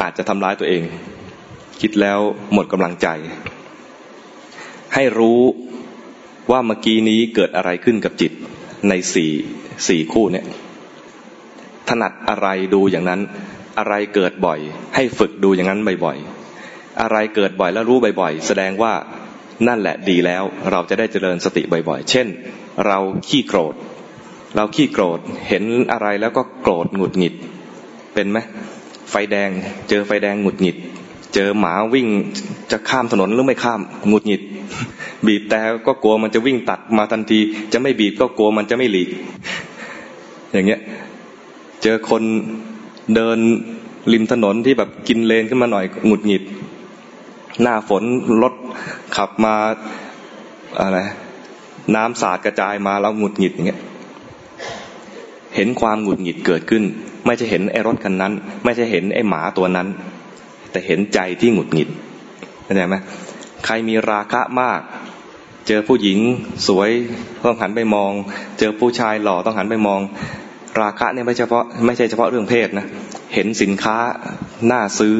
อาจจะทำร้ายตัวเอง คิดแล้วหมดกำลังใจ ให้รู้ว่าเมื่อกี้นี้เกิดอะไรขึ้นกับจิตในสี่สี่คู่เนี่ย ถนัดอะไรดูอย่างนั้น อะไรเกิดบ่อย ให้ฝึกดูอย่างนั้นบ่อยๆอะไรเกิดบ่อยแล้วรู้บ่อยๆ แสดงว่านั่นแหละดีแล้วเราจะได้เจริญสติบ่อยๆ เช่น เราขี้โกรธ เราขี้โกรธเห็นอะไรแล้วก็โกรธหงุดหงิด เป็นไหมไฟแดงเจอไฟแดงหงุดหงิด เจอหมาวิ่งจะข้ามถนนหรือไม่ข้ามหงุดหงิด บีบแต่ก็กลัวมันจะวิ่งตัดมาทันที จะไม่บีบก็กลัวมันจะไม่หลีก อย่างเงี้ย เจอคนเดินริมถนนที่แบบกินเลนขึ้นมาหน่อยหงุดหงิด หน้าฝนรถขับมาอะไรน้ำสาดกระจายมาแล้วหงุดหงิดอย่างเงี้ยเห็นความหงุดหงิดเกิดขึ้น ไม่ใช่เห็นไอ้รถคันนั้น ไม่ใช่เห็นไอ้หมาตัวนั้น แต่เห็นใจที่หงุดหงิดเข้าใจไหมใครมีราคะมาก เจอผู้หญิงสวยต้องหันไปมอง เจอผู้ชายหล่อต้องหันไปมอง ราคะเนี่ยไม่เฉพาะไม่ใช่เฉพาะเรื่องเพศนะ เห็นสินค้าน่าซื้อ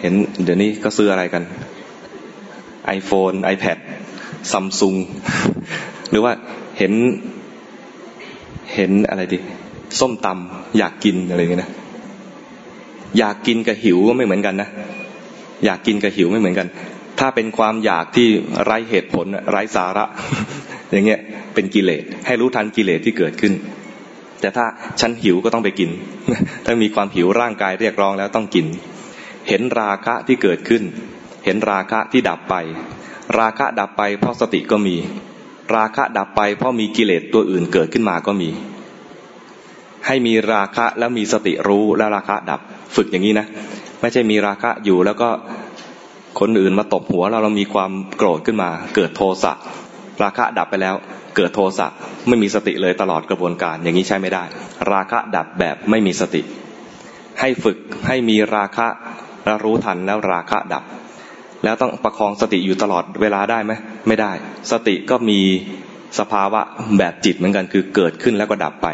เห็นเดี๋ยวนี้ก็ซื้ออะไรกัน iPhone iPad ซัมซุงหรือว่าเห็นเห็นอะไรดิส้มตำอยากกินอะไรเงี้ยนะอยากกินกับหิวก็ไม่เหมือนกันนะ อยากกินกับหิวไม่เหมือนกัน ถ้าเป็นความอยากที่ไร้เหตุผลไร้สาระ อย่างเงี้ยเป็นกิเลสให้รู้ทันกิเลสที่เกิดขึ้น แต่ถ้าฉันหิวก็ต้องไปกิน ถ้ามีความหิวร่างกายเรียกร้องแล้วต้องกิน เห็นราคะที่เกิดขึ้น เห็นราคะที่ดับไป ราคะดับไปเพราะสติก็มี ราคะดับไปเพราะมีกิเลสตัวอื่นเกิดขึ้นมาก็มี ให้มีราคะแล้วมีสติรู้และราคะดับฝึกอย่างนี้นะ ไม่ใช่มีราคะอยู่แล้วก็ คนอื่นมาตบหัวเราเรามีความโกรธขึ้นมา เกิดโทสะราคะดับไปแล้ว เกิดโทสะไม่มีสติเลยตลอดกระบวนการอย่างนี้ใช้ไม่ได้ ราคะดับแบบไม่มีสติ ให้ฝึกให้มีราคะแล้วรู้ทันแล้วราคะดับ แล้วต้องประคองสติอยู่ตลอดเวลาได้ไหมไม่ได้ สติก็มีสภาวะแบบจิตเหมือนกันคือเกิดขึ้นแล้วก็ดับไป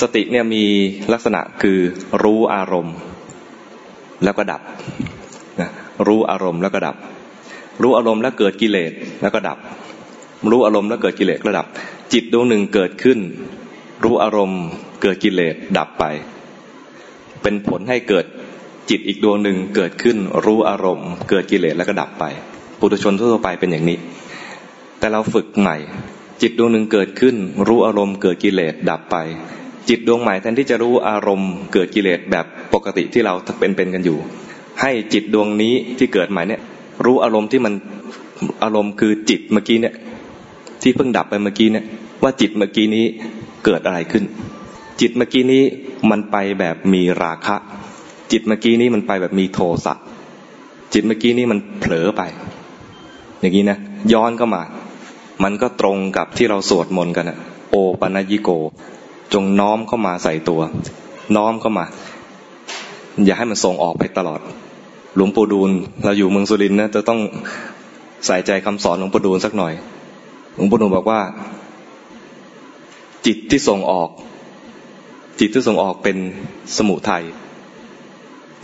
สติเนี่ยมีลักษณะคือรู้อารมณ์ แล้วก็ดับ รู้อารมณ์แล้วก็ดับ รู้อารมณ์แล้วเกิดกิเลสแล้วก็ดับ รู้อารมณ์แล้วเกิดกิเลสระดับ จิตดวงหนึ่งเกิดขึ้น รู้อารมณ์เกิดกิเลสดับไป เป็นผลให้เกิดจิตอีกดวงหนึ่งเกิดขึ้น รู้อารมณ์ เกิดกิเลสแล้วก็ดับไป ปุถุชนทั่วไปเป็นอย่างนี้ แต่เราฝึกใหม่ จิตดวงหนึ่งเกิดขึ้น รู้อารมณ์เกิดกิเลสดับไป จิตดวงใหม่แทนที่จะรู้อารมณ์ เกิดกิเลสแบบปกติที่เราเป็นเป็นกันอยู่ ให้จิตดวงนี้ที่เกิดใหม่เนี่ย รู้อารมณ์ที่มันอารมณ์คือจิตเมื่อกี้เนี่ย ที่เพิ่งดับไปเมื่อกี้เนี่ย ว่าจิตเมื่อกี้นี้เกิดอะไรขึ้น จิตเมื่อกี้นี้มันไปแบบมีราคะ จิตเมื่อกี้นี้มันไปแบบมีโทสะจิตเมื่อกี้นี้มันเผลอไป อย่างนี้นะย้อนเข้ามา มันก็ตรงกับที่เราสวดมนต์กันอะโอปัญญิโก จงน้อมเข้ามาใส่ตัว น้อมเข้ามา อย่าให้มันส่งออกไปตลอด หลวงปู่ดูลเราอยู่เมืองสุรินทร์นะจะต้องใส่ใจคำสอนหลวงปู่ดูลสักหน่อย หลวงปู่ดูลบอกว่า จิตที่ส่งออก จิตที่ส่งออกเป็นสมุทัย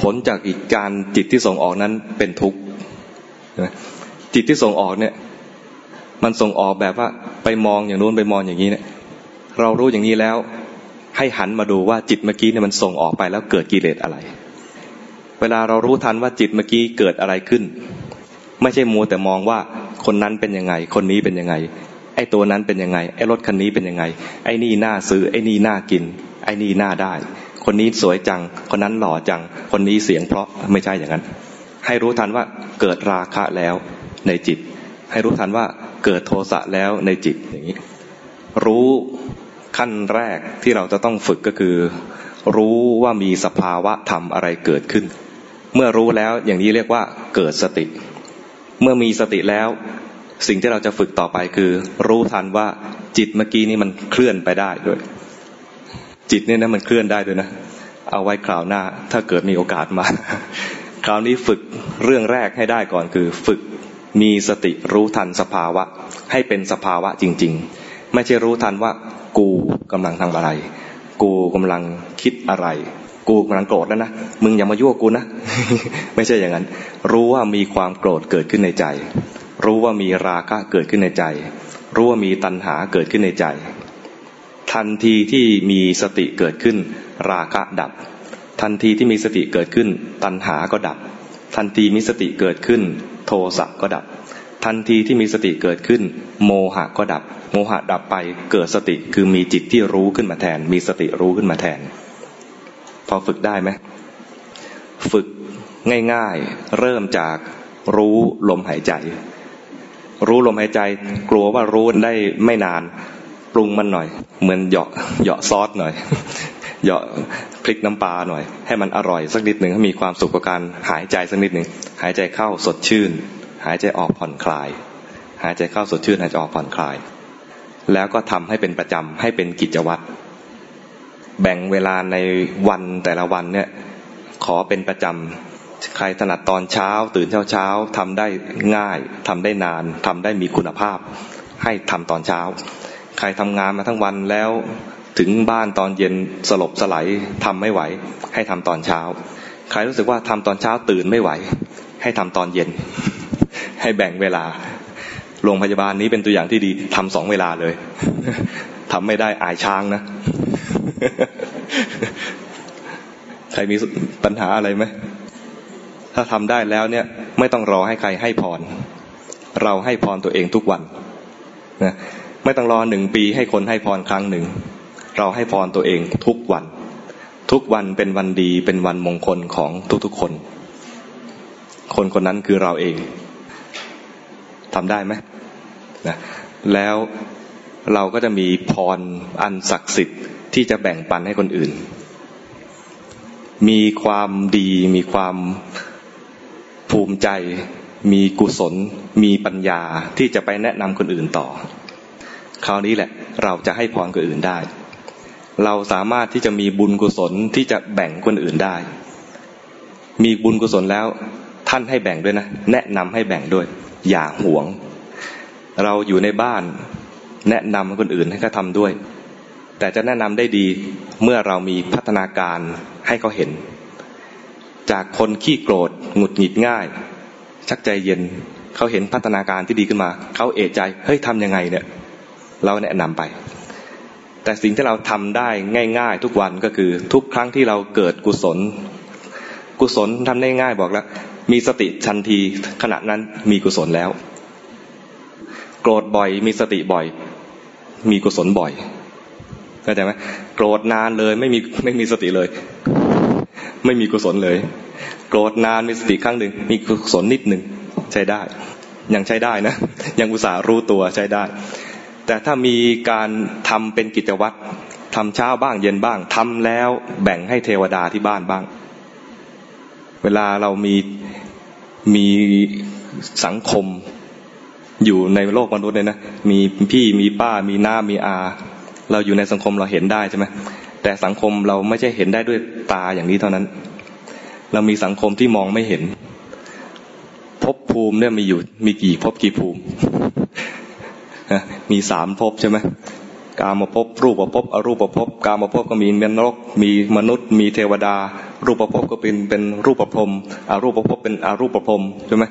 ผลจากอีกการจิตที่ส่งออกนั้นเป็นทุกข์จิตที่ส่งออกเนี่ย มันส่งออกแบบว่าไปมองอย่างนู้นไปมองอย่างนี้เนี่ย เรารู้อย่างนี้แล้ว ให้หันมาดูว่าจิตเมื่อกี้เนี่ยมันส่งออกไปแล้วเกิดกิเลสอะไร เวลาเรารู้ทันว่าจิตเมื่อกี้เกิดอะไรขึ้น ไม่ใช่มัวแต่มองว่าคนนั้นเป็นยังไง คนนี้เป็นยังไง ไอ้ตัวนั้นเป็นยังไง ไอ้รถคันนี้เป็นยังไง ไอ้นี่น่าซื้อ ไอ้นี่น่ากิน ไอ้นี่น่าได้ คนนี้สวยจัง คนนั้นหล่อจัง คนนี้เสียงเพราะไม่ใช่อย่างนั้น ให้รู้ทันว่าเกิดราคะแล้วในจิต ให้รู้ทันว่าเกิดโทสะแล้วในจิตอย่างนี้ รู้ ขั้นแรกที่เราจะต้องฝึกก็คือ รู้ว่ามีสภาวะธรรมอะไรเกิดขึ้น เมื่อรู้แล้วอย่างนี้เรียกว่าเกิดสติ เมื่อมีสติแล้ว สิ่งที่เราจะฝึกต่อไปคือ รู้ทันว่าจิตเมื่อกี้นี้มันเคลื่อนไปได้ด้วย จิตเนี่ยนะมันเคลื่อนได้ด้วยนะเอาไว้คราวหน้าถ้าเกิดมีโอกาสมา คราวนี้ฝึกเรื่องแรกให้ได้ก่อนคือ ฝึกมีสติรู้ทันสภาวะ ให้เป็นสภาวะจริง ๆ ไม่ใช่รู้ทันว่า กูกำลังทำอะไร กูกำลังคิดอะไร กูกำลังโกรธแล้วนะ มึงอย่ามายั่วกูนะ ไม่ใช่อย่างนั้น รู้ว่ามีความโกรธเกิดขึ้นในใจ รู้ว่ามีราคะเกิดขึ้นในใจ รู้ว่ามีตัณหาเกิดขึ้นในใจ ทันทีที่มีสติเกิดขึ้น ราคะดับ ทันทีที่มีสติเกิดขึ้น ตัณหาก็ดับ ทันทีมีสติเกิดขึ้น โทสะก็ดับ ทันทีที่มีสติเกิดขึ้น โมหะก็ดับ โมหะดับไปเกิดสติคือมีจิตที่รู้ขึ้นมาแทน มีสติรู้ขึ้นมาแทน พอฝึกได้ไหมฝึกง่ายๆ เริ่มจากรู้ลมหายใจ รู้ลมหายใจ กลัวว่ารู้ได้ไม่นานปรุงมันหน่อย เหมือนเหยาะเหยาะซอสหน่อยเหยาะพริกน้ำปลาหน่อย ให้มันอร่อยสักนิดหนึ่งให้มีความสุขกับการหายใจสักนิดหนึ่งหายใจเข้าสดชื่น หายใจออกผ่อนคลาย หายใจเข้าสดชื่นหายใจออกผ่อนคลาย แล้วก็ทำให้เป็นประจำให้เป็นกิจวัตรแบ่งเวลาในวันแต่ละวันเนี่ยขอเป็นประจำใครถนัดตอนเช้า ตื่นเช้าเช้าทำได้ง่ายทำได้นานทำได้มีคุณภาพ ให้ทำตอนเช้า ใครทำงานมาทั้งวันแล้วถึงบ้านตอนเย็นสลบสไลายทำไม่ไหว ให้ทำตอนเช้า ใครรู้สึกว่าทำตอนเช้าตื่นไม่ไหว ให้ทำตอนเย็น ให้แบ่งเวลา โรงพยาบาลนี้เป็นตัวอย่างที่ดีทำสองเวลาเลยทำไม่ได้อายช้างนะ ใครมีปัญหาอะไรไหม ถ้าทำได้แล้วเนี่ย ไม่ต้องรอให้ใครให้พร เราให้พรตัวเองทุกวันนะไม่ต้องรอหนึ่งปีให้คนให้พรครั้งหนึ่ง เราให้พรตัวเองทุกวัน ทุกวันเป็นวันดีเป็นวันมงคลของทุกๆคน คนคนนั้นคือเราเอง ทำได้ไหมนะแล้วเราก็จะมีพรอันศักดิ์สิทธิ์ที่จะแบ่งปันให้คนอื่น มีความดีมีความภูมิใจ มีกุศล มีปัญญาที่จะไปแนะนำคนอื่นต่อ คราวนี้แหละเราจะให้พรคนอื่นได้ เราสามารถที่จะมีบุญกุศลที่จะแบ่งคนอื่นได้ มีบุญกุศลแล้วท่านให้แบ่งด้วยนะ แนะนำให้แบ่งด้วย อย่าหวง เราอยู่ในบ้านแนะนำคนอื่นให้เขาทำด้วย แต่จะแนะนำได้ดีเมื่อเรามีพัฒนาการให้เขาเห็น จากคนขี้โกรธหงุดหงิดง่าย ชักใจเย็นเขาเห็นพัฒนาการที่ดีขึ้นมาเขาเอะใจเฮ้ยทำยังไงเนี่ย เราแนะนำไป แต่สิ่งที่เราทำได้ง่าย ๆ ทุกวันก็คือทุกครั้งที่เราเกิดกุศล กุศลทำได้ง่ายบอกแล้ว มีสติทันทีขณะนั้นมีกุศลแล้ว โกรธบ่อยมีสติบ่อย มีกุศลบ่อยเข้าใจไหมโกรธนานเลยไม่มีไม่มีสติเลย ไม่มีกุศลเลย โกรธนานมีสติครั้งหนึ่งมีกุศลนิดหนึ่งใช้ได้ ยังใช้ได้นะ ยังอุตส่าห์รู้ตัวใช้ได้ แต่ถ้ามีการทำเป็นกิจวัตรทำเช้าบ้างเย็นบ้างทำแล้วแบ่งให้เทวดาที่บ้านบ้าง เวลาเรามีมีสังคมอยู่ในโลกมนุษย์เนี่ยนะมีพี่มีป้ามีหน้ามีอา เราอยู่ในสังคมเราเห็นได้ใช่ไหมแต่สังคมเราไม่ใช่เห็นได้ด้วยตาอย่างนี้เท่านั้น เรามีสังคมที่มองไม่เห็นภพภูมิเนี่ยมีอยู่มีกี่ภพกี่ภูมิมีสามภพใช่ไหม กามาภพรูปภพบอรูปภพบกามาภพก็มีเมนรก มีมนุษย์ มีเทวดา รูปภพบก็เป็นเป็นรูปภพรมอารูปภพบเป็นอารูปภพรมใช่ไหม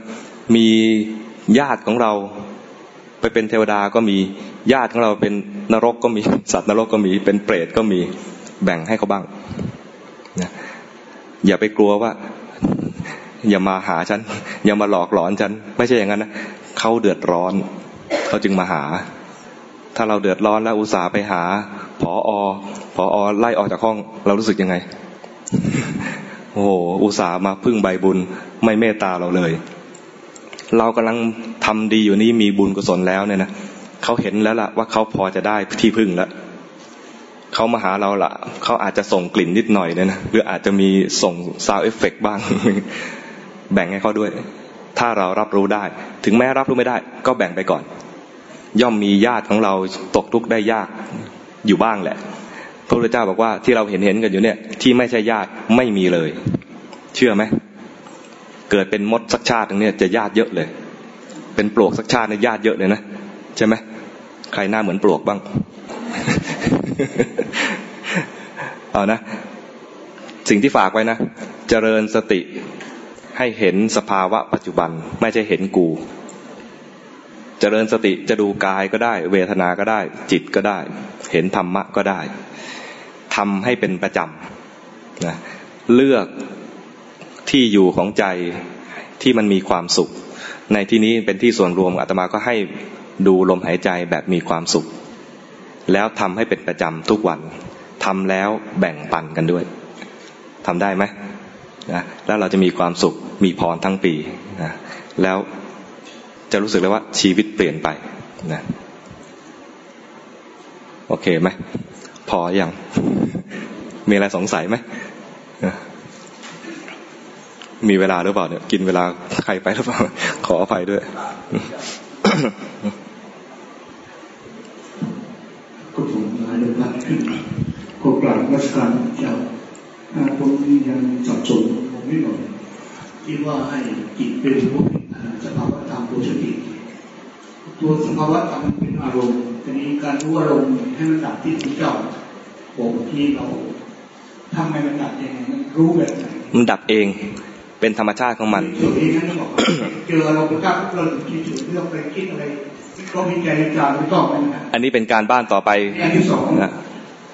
มีญาติของเราไปเป็นเทวดาก็มีญาติของเราเป็นนรกก็มีสัตว์นรกก็มีเป็นเปรตก็มีแบ่งให้เขาบ้างนะอย่าไปกลัวว่า อย่ามาหาฉัน อย่ามาหลอกหลอนฉัน ไม่ใช่อย่างนั้นนะเขาเดือดร้อนเขาจึงมาหา ถ้าเราเดือดร้อนแล้วอุตส่าห์ไปหาผออผออไล่ออกจากห้อง เรารู้สึกยังไง โอ้โหอุตส่าห์มาพึ่งใบบุญไม่เมตตาเราเลย เรากำลังททำดีอยู่นี้มีบุญกุศลแล้วเนี่ยนะเขาเห็นแล้วล่ะว่าเขาพอจะได้ที่พึ่งแล้วเขามาหาเราละเขาอาจจะส่งกลิ่นนิดหน่อยเนี่ยนะหรืออาจจะมีส่งซาวเอฟเฟกบ้าง แบ่งให้เขาด้วย ถ้าเรารับรู้ได้ ถึงแม้รับรู้ไม่ได้ ก็แบ่งไปก่อน ย่อมมีญาติของเราตกทุกข์ได้ยากอยู่บ้างแหละ พระพุทธเจ้าบอกว่าที่เราเห็นเห็นกันอยู่เนี่ย ที่ไม่ใช่ญาติไม่มีเลย เชื่อไหมเกิดเป็นมดสักชาตินึงเนี่ยจะญาติเยอะเลย เป็นปลวกสักชาติเนี่ยญาติเยอะเลยนะใช่ไหมใครหน้าเหมือนปลวกบ้างเอานะ สิ่งที่ฝากไว้นะ เจริญสติให้เห็นสภาวะปัจจุบันไม่ใช่เห็นกู จริญสติจะดูกายก็ได้ เวทนาก็ได้ จิตก็ได้ เห็นธรรมะก็ได้ทำให้เป็นประจำนะเลือกที่อยู่ของใจที่มันมีความสุข ในที่นี้เป็นที่ส่วนรวมอาตมาก็ให้ดูลมหายใจแบบมีความสุข แล้วทำให้เป็นประจำทุกวันทำแล้วแบ่งปันกันด้วยทำได้ไหมนะแล้วเราจะมีความสุขมีพรทั้งปีนะแล้ว จะรู้สึกเลยว่าชีวิตเปลี่ยนไปนะโอเคไหมพออยังมีอะไรสงสัยไหมมีเวลาหรือเปล่าเนี่ย กินเวลาใครไปหรือเปล่า ขออภัยด้วยก็ผมมาเดินทางขึ้นก็กราบรัชการเจ้าผมยังสับสนผมไม่หน่อยที่ว่าให้จิตเป็นรู้ สภาวะธรรมตัวสติตัวสภาวะธรรมเป็นอารมณ์ทีนี้การรู้อารมณ์ให้มันดับที่พระเจ้าผมที่เราทำให้มันดับยังไงมันรู้แบบไหนมันดับเองเป็นธรรมชาติของมันเจอเราประกาศเราคิดถึงเรื่องไปคิดอะไรก็มีใจจารไม่ต้องนะอันนี้เป็นการบ้านต่อไปอันที่สอง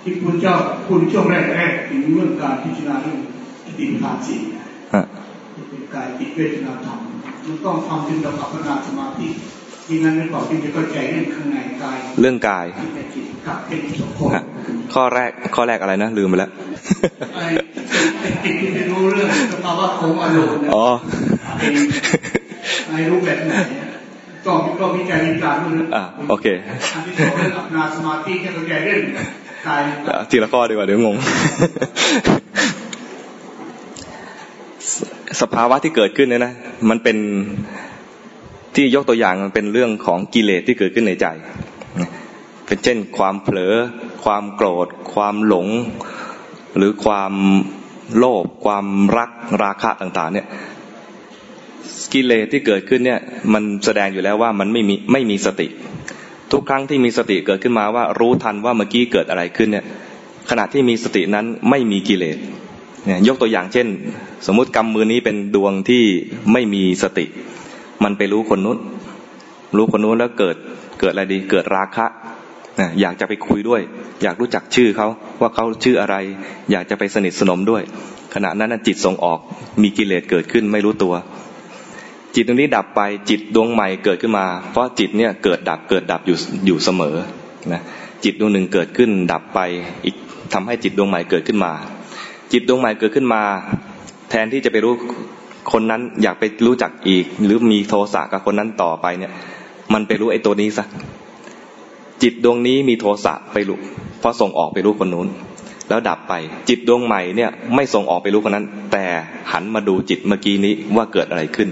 ที่คุณเจ้าคุณช่วงแรกแรกถึงเรื่องการพิจารณาเรื่องติปัานสี่เป็นกายจิตเวทนาธรรม มันต้องทำถึงระดับพัฒนาสมาธิที่นั้นไม่บอกที่จะเข้าใจเรื่องข้างในกายเรื่องกายข้อแรกข้อแรกอะไรนะลืมไปแล้วจิตที่รู้เรื่องสภาวะของอารมณ์อ๋อไอ้รู้แบบไหนต้องก็มีใจมีการด้วยอ่าโอเคอันที่สองเรื่องอัปนาสมาธิแค่เข้าใจเรื่องกายทีละข้อดีกว่าเดี๋ยวงง สภาวะที่เกิดขึ้นเนี่ยนะมันเป็นที่ยกตัวอย่างมันเป็นเรื่องของกิเลสที่เกิดขึ้นในใจ เป็นเช่น ความเผลอ ความโกรธ ความหลง หรือความโลภความรักราคะต่าง ๆ เนี่ยกิเลสที่เกิดขึ้นเนี่ย มันแสดงอยู่แล้วว่ามันไม่มีไม่มีสติ ทุกครั้งที่มีสติเกิดขึ้นมาว่ารู้ทันว่าเมื่อกี้เกิดอะไรขึ้นเนี่ย ขณะที่มีสตินั้นไม่มีกิเลส เนี่ยยกตัวอย่างเช่น สมมุติกำมือนี้เป็นดวงที่ไม่มีสติ มันไปรู้คนนู้นรู้คนนู้นแล้วเกิดเกิดอะไรดี เกิดราคะนะอยากจะไปคุยด้วย อยากรู้จักชื่อเขาว่าเขาชื่ออะไร อยากจะไปสนิทสนมด้วย ขณะนั้นจิตส่งออกมีกิเลสเกิดขึ้นไม่รู้ตัว จิตตรงนี้ดับไปจิตดวงใหม่เกิดขึ้นมา เพราะจิตเนี่ยเกิดดับเกิดดับอยู่อยู่เสมอนะจิตดวงหนึ่งเกิดขึ้นดับไปอีกทำให้จิตดวงใหม่เกิดขึ้นมา จิตดวงใหม่เกิดขึ้นมา แทนที่จะไปรู้คนนั้นอยากไปรู้จักอีก หรือมีโทสะกับคนนั้นต่อไปเนี่ย มันไปรู้ไอ้ตัวนี้ซะจิตดวงนี้มีโทสะไปรู้พอส่งออกไปรู้คนนู้น แล้วดับไป จิตดวงใหม่เนี่ย ไม่ส่งออกไปรู้คนนั้น แต่หันมาดูจิตเมื่อกี้นี้ว่าเกิดอะไรขึ้น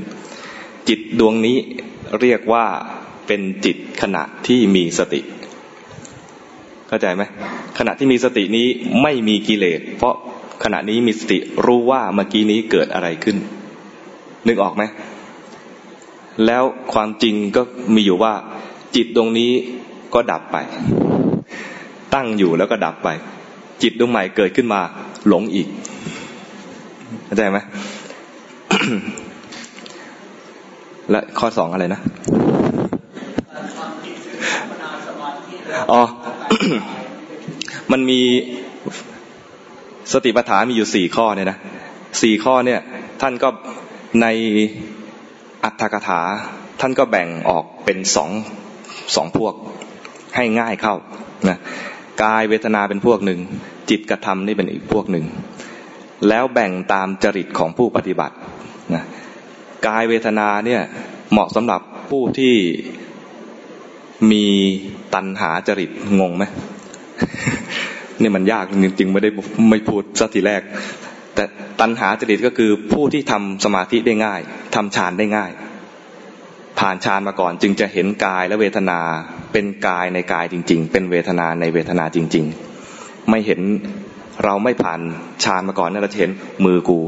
จิตดวงนี้เรียกว่าเป็นจิตขณะที่มีสติ เข้าใจไหมขณะที่มีสตินี้ไม่มีกิเลสเพราะ ขณะนี้มีสติรู้ว่าเมื่อกี้นี้เกิดอะไรขึ้น นึกออกไหมแล้วความจริงก็มีอยู่ว่า จิตดวงนี้ก็ดับไป ตั้งอยู่แล้วก็ดับไป จิตดวงใหม่เกิดขึ้นมา หลงอีกเข้าใจไหมและข้อสองอะไรนะอ๋อมันมี สติปัฏฐานมีอยู่สี่ข้อเนี่ยนะสี่ข้อเนี่ยท่านก็ในอัตถกถา ท่านก็แบ่งออกเป็นสองสองพวกให้ง่ายเข้านะกายเวทนาเป็นพวกหนึ่ง จิตกระทำนี่เป็นอีกพวกหนึ่ง แล้วแบ่งตามจริตของผู้ปฏิบัตินะกายเวทนาเนี่ยเหมาะสำหรับผู้ที่มีตัณหาจริตงงไหม เนี่ยมันยากจริงๆไม่ได้ไม่พูดสักทีแรก แต่ตัณหาจริตก็คือผู้ที่ทำสมาธิได้ง่ายทำฌานได้ง่าย ผ่านฌานมาก่อนจึงจะเห็นกายและเวทนาเป็นกายในกายจริง ๆ เป็นเวทนาในเวทนาจริง ๆ ไม่เห็นเราไม่ผ่านฌานมาก่อนเนี่ยเราจะเห็นมือกู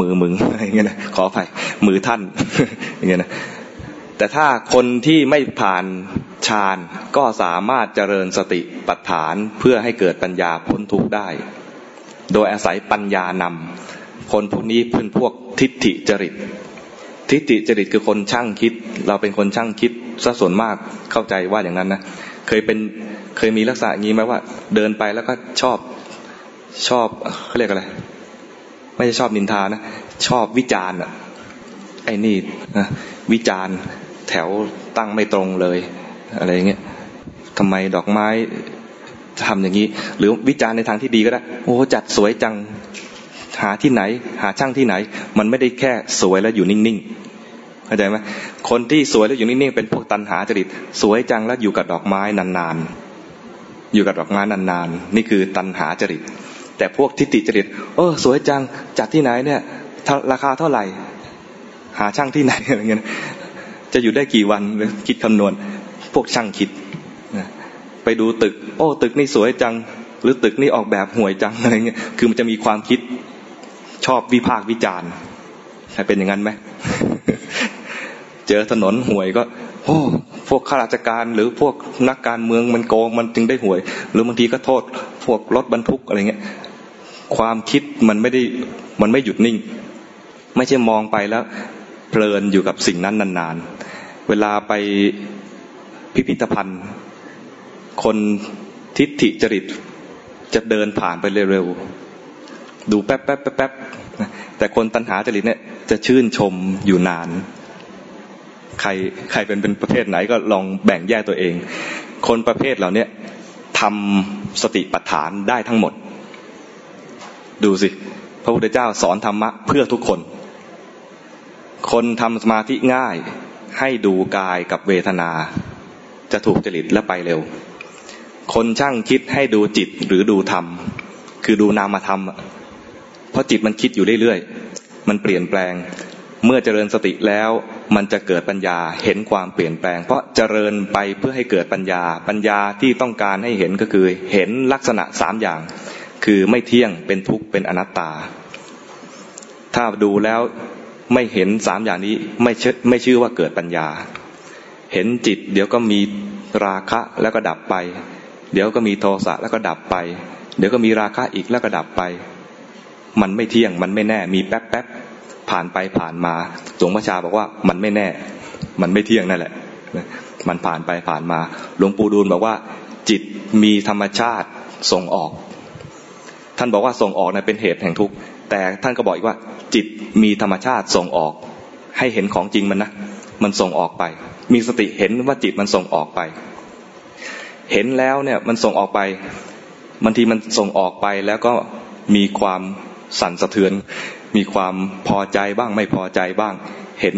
มือมึงอะไรเงี้ยนะขออภัยมือท่านอย่างเงี้ยนะ แต่ถ้าคนที่ไม่ผ่านฌานก็สามารถเจริญสติปัฏฐานเพื่อให้เกิดปัญญาพ้นทุกข์ได้ โดยอาศัยปัญญานำคนพวกนี้เป็นพวกทิฏฐิจริต ทิฏฐิจริตคือคนช่างคิด เราเป็นคนช่างคิดซะส่วนมากเข้าใจว่าอย่างนั้นนะเคยเป็นเคยมีลักษณะงี้ไหมว่า เดินไปแล้วก็ชอบชอบเขาเรียกอะไรไม่ใช่ชอบนินทานะ ชอบวิจารณ์อะไอ้นี่นะวิจารณ์ แถวตั้งไม่ตรงเลย อะไรเงี้ยทำไมดอกไม้ทำอย่างนี้ หรือวิจารณ์ในทางที่ดีก็ได้โอ้จัดสวยจังหาที่ไหน หาช่างที่ไหน มันไม่ได้แค่สวยแล้วอยู่นิ่งๆเข้าใจไหมคนที่สวยแล้วอยู่นิ่งๆเป็นพวกตันหาจริตสวยจังแล้วอยู่กับดอกไม้นานๆ อยู่กับดอกไม้นานๆ นี่คือตันหาจริต แต่พวกทิฏฐิจริตเออสวยจังจัดที่ไหนเนี่ยราคาเท่าไหร่ หาช่างที่ไหนอะไรเงี้ย จะอยู่ได้กี่วันคิดคำนวณ พวกช่างคิดไปดูตึก โอ้ ตึกนี่สวยจัง หรือตึกนี่ออกแบบห่วยจังอะไรเงี้ยคือมันจะมีความคิดชอบวิพากษ์วิจารณ์ใช่เป็นอย่างนั้นไหมเจอถนนห่วยก็โอ้พวกข้าราชการหรือพวกนักการเมืองมันโกงมันจึงได้ห่วย หรือบางทีก็โทษพวกรถบรรทุกอะไรเงี้ย ความคิดมันไม่ได้มันไม่หยุดนิ่ง ไม่ใช่มองไปแล้ว เพลินอยู่กับสิ่งนั้นนานๆ เวลาไปพิพิธภัณฑ์ คนทิฏฐิจริตจะเดินผ่านไปเร็วๆ ดูแป๊บแป๊บแป๊บแต่คนตัณหาจริตเนี่ยจะชื่นชมอยู่นาน ใครใครเป็นเป็นประเภทไหนก็ลองแบ่งแยกตัวเอง คนประเภทเหล่านี้ทำสติปัฏฐานได้ทั้งหมด ดูสิ พระพุทธเจ้าสอนธรรมะเพื่อทุกคน คนทำสมาธิง่ายให้ดูกายกับเวทนา จะถูกจริตและไปเร็ว คนช่างคิดให้ดูจิตหรือดูธรรม คือดูนามธรรม เพราะจิตมันคิดอยู่เรื่อยๆ มันเปลี่ยนแปลง เมื่อเจริญสติแล้วมันจะเกิดปัญญาเห็นความเปลี่ยนแปลง เพราะเจริญไปเพื่อให้เกิดปัญญา ปัญญาที่ต้องการให้เห็นก็คือเห็นลักษณะสามอย่าง คือไม่เที่ยงเป็นทุกข์เป็นอนัตตา ถ้าดูแล้ว ไม่เห็นสามอย่างนี้ไม่ชไม่ชื่อว่าเกิดปัญญา เห็นจิต เดี๋ยวก็มีราคะแล้วก็ดับไป เดี๋ยวก็มีโทสะแล้วก็ดับไป เดี๋ยวก็มีราคะอีกแล้วก็ดับไป มันไม่เที่ยงมันไม่แน่มีแป๊บแป๊บผ่านไปผ่านมาหลวงพ่อชาบอกว่ามันไม่แน่ มันไม่เที่ยงนั่นแหละ มันผ่านไปผ่านมา หลวงปู่ดูลบอกว่า จิตมีธรรมชาติส่งออก ท่านบอกว่าส่งออกนะเป็นเหตุแห่งทุกข์ แต่ท่านก็บอกอีกว่า จิตมีธรรมชาติส่งออก ให้เห็นของจริงมันนะมันส่งออกไป มีสติเห็นว่าจิตมันส่งออกไป เห็นแล้วเนี่ยมันส่งออกไปบางทีมันส่งออกไปแล้วก็มีความสั่นสะเทือน มีความพอใจบ้างไม่พอใจบ้าง เห็น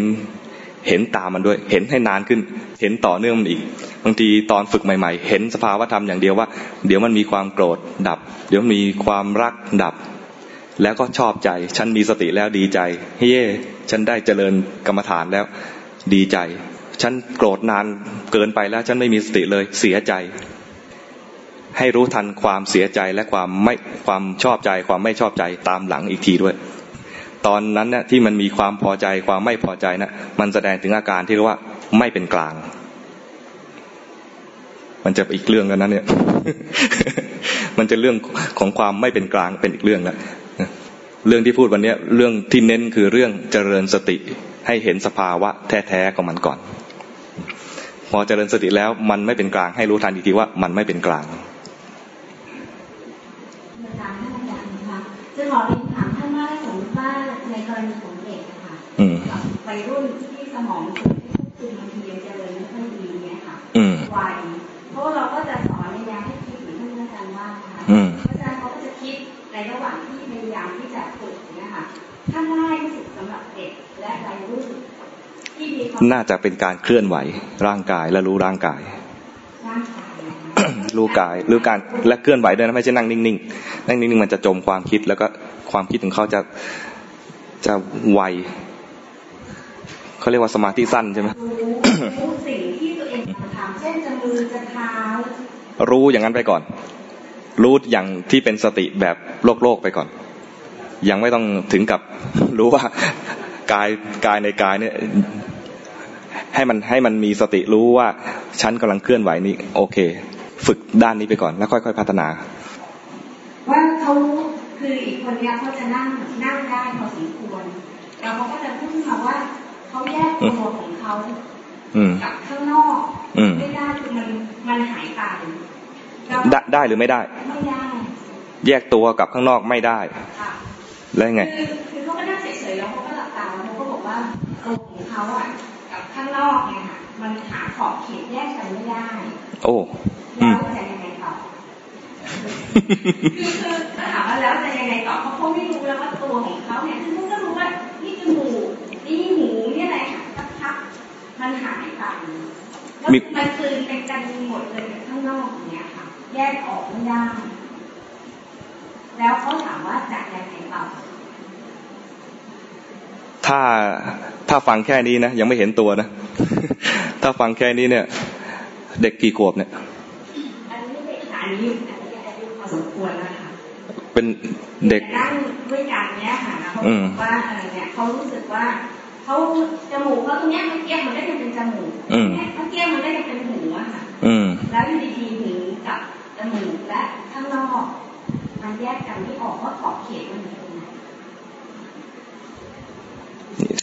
เห็นตามมันด้วย เห็นให้นานขึ้น เห็นต่อเนื่องมันอีก บางทีตอนฝึกใหม่ ๆ เห็นสภาวะธรรมอย่างเดียวว่า เดี๋ยวมันมีความโกรธดับ เดี๋ยวมีความรักดับ แล้วก็ชอบใจ ฉันมีสติแล้วดีใจ เฮ้ยฉันได้เจริญกรรมฐานแล้ว ดีใจ ฉันโกรธนานเกินไปแล้ว ฉันไม่มีสติเลยเสียใจ ให้รู้ทันความเสียใจและความไม่ความชอบใจ ความไม่ชอบใจตามหลังอีกทีด้วย ตอนนั้นเนี่ยที่มันมีความพอใจความไม่พอใจนะมันแสดงถึงอาการที่เรียกว่าไม่เป็นกลาง มันจะอีกเรื่องกันนั้นเนี่ยมันจะเรื่องของความไม่เป็นกลางเป็นอีกเรื่องแล้ว เรื่องที่พูดวันนี้เรื่องที่เน้นคือเรื่องเจริญสติให้เห็นสภาวะแท้ๆของมันก่อน พอเจริญสติแล้วมันไม่เป็นกลางให้รู้ทันอีกทีว่ามันไม่เป็นกลางจะขอเรียนถามท่านว่าสมมติว่าในกรณีของเด็กค่ะไปรุ่นที่สมองคือที่ควบคุมบางทียังเจริญไม่ค่อยดีเนี่ยค่ะวัยเพราะเราก็จะ ในระหว่างที่พยายามที่จะฝึกนะคะถ้าง่ายที่สุดสำหรับเด็กและวัยรุ่นน่าจะเป็นการเคลื่อนไหวร่างกายและรู้ร่างกายรู้กายรู้การและเคลื่อนไหวด้วยนะไม่ใช่นั่งนิ่งๆนั่งนิ่งๆมันจะจมความคิด แล้วก็ความคิดของเขาจะจะไวเขาเรียกว่าสมาธิสั้นใช่ไหมรู้สิ่งที่ตัวเองทำเช่นจะมือจะเท้ารู้อย่างนั้นไปก่อน รู้อย่างที่เป็นสติแบบโลกโลกไปก่อน ยังไม่ต้องถึงกับรู้ว่ากายกายในกายเนี่ยให้มันให้มันมีสติรู้ว่าฉันกำลังเคลื่อนไหวนี่โอเค ฝึกด้านนี้ไปก่อนแล้วค่อย ๆ พัฒนา ว่าเขาคืออีกคนนี้เขาจะนั่งนั่งได้พอสมควรแล้วเขาก็จะพูดมาว่าเขาแยกตัวของเขากับข้างนอกไม่ได้คือมันมันหายไป ได้ได้หรือไม่ได้ไม่ได้ แยกตัวกับข้างนอกไม่ได้แล้วไงคือคือเขาก็นั่งเฉยๆแล้วเขาก็หลับตาแล้วเขาก็บอกว่าตัวของเขาอะกับข้างนอกเนี่ยค่ะมันหาขอบเขตแยกกันไม่ได้ โอ้แล้วจะยังไงต่อคือคือถามว่าแล้วจะยังไงต่อเขาคงไม่รู้แล้วว่าตัวของเขาเนี่ยคือเขาก็รู้ว่านี่จมูกนี่หูนี่อะไรค่ะสักพักมันหายไปแล้วมันคืนเป็นกันหมดเลยข้างนอก แยกออกไม่ได้ แล้วเขาถามว่าจะยังไงต่อถ้าถ้าฟังแค่นี้นะยังไม่เห็นตัวนะ ถ้าฟังแค่นี้เนี่ย เด็กกี่ขวบเนี่ยอันนี้เด็กอันนี้อายุพอสมควรแล้วค่ะเป็นเด็กนั่งด้วยกันเนี้ยค่ะเขาบอกว่าอะไรเนี่ยเขารู้สึกว่าเขาจมูกเขาตรงเนี้ยมันเกี้ยมันได้ยังเป็นจมูกเนี่ยมันเกี้ยมันได้ยังเป็นหูอะค่ะแล้วอยู่ดีๆหูกับจ มูกและข้างนอก มันแยกกันไม่ออกว่าขอบเขตมันอยู่ตรงไหน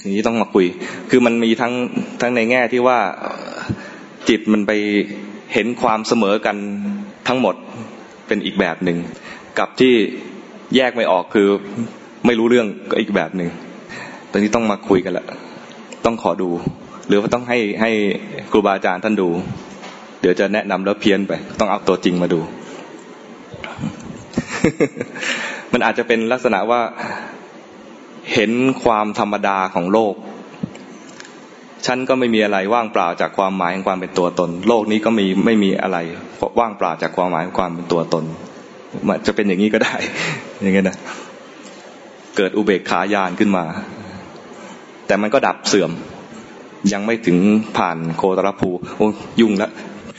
ทีนี้ต้องมาคุย คือมันมีทั้งทั้งในแง่ที่ว่าจิตมันไปเห็นความเสมอกันทั้งหมดเป็นอีกแบบหนึ่งกับที่แยกไม่ออกคือไม่รู้เรื่องก็อีกแบบหนึ่งตอนนี้ต้องมาคุยกันละต้องขอดู หรือว่าต้องให้ให้ครูบาอาจารย์ท่านดู เดี๋ยวจะแนะนำแล้วเพี้ยนไป ต้องเอาตัวจริงมาดู มันอาจจะเป็นลักษณะว่าเห็นความธรรมดาของโลก ฉันก็ไม่มีอะไรว่างเปล่าจากความหมายของความเป็นตัวตน โลกนี้ก็มีไม่มีอะไรว่างเปล่าจากความหมายของความเป็นตัวตนมันจะเป็นอย่างนี้ก็ได้ อย่างเงี้ยนะ เกิดอุเบกขาญาณขึ้นมา แต่มันก็ดับเสื่อม ยังไม่ถึงผ่านโคตรภูโอ้ยุ่งล้ว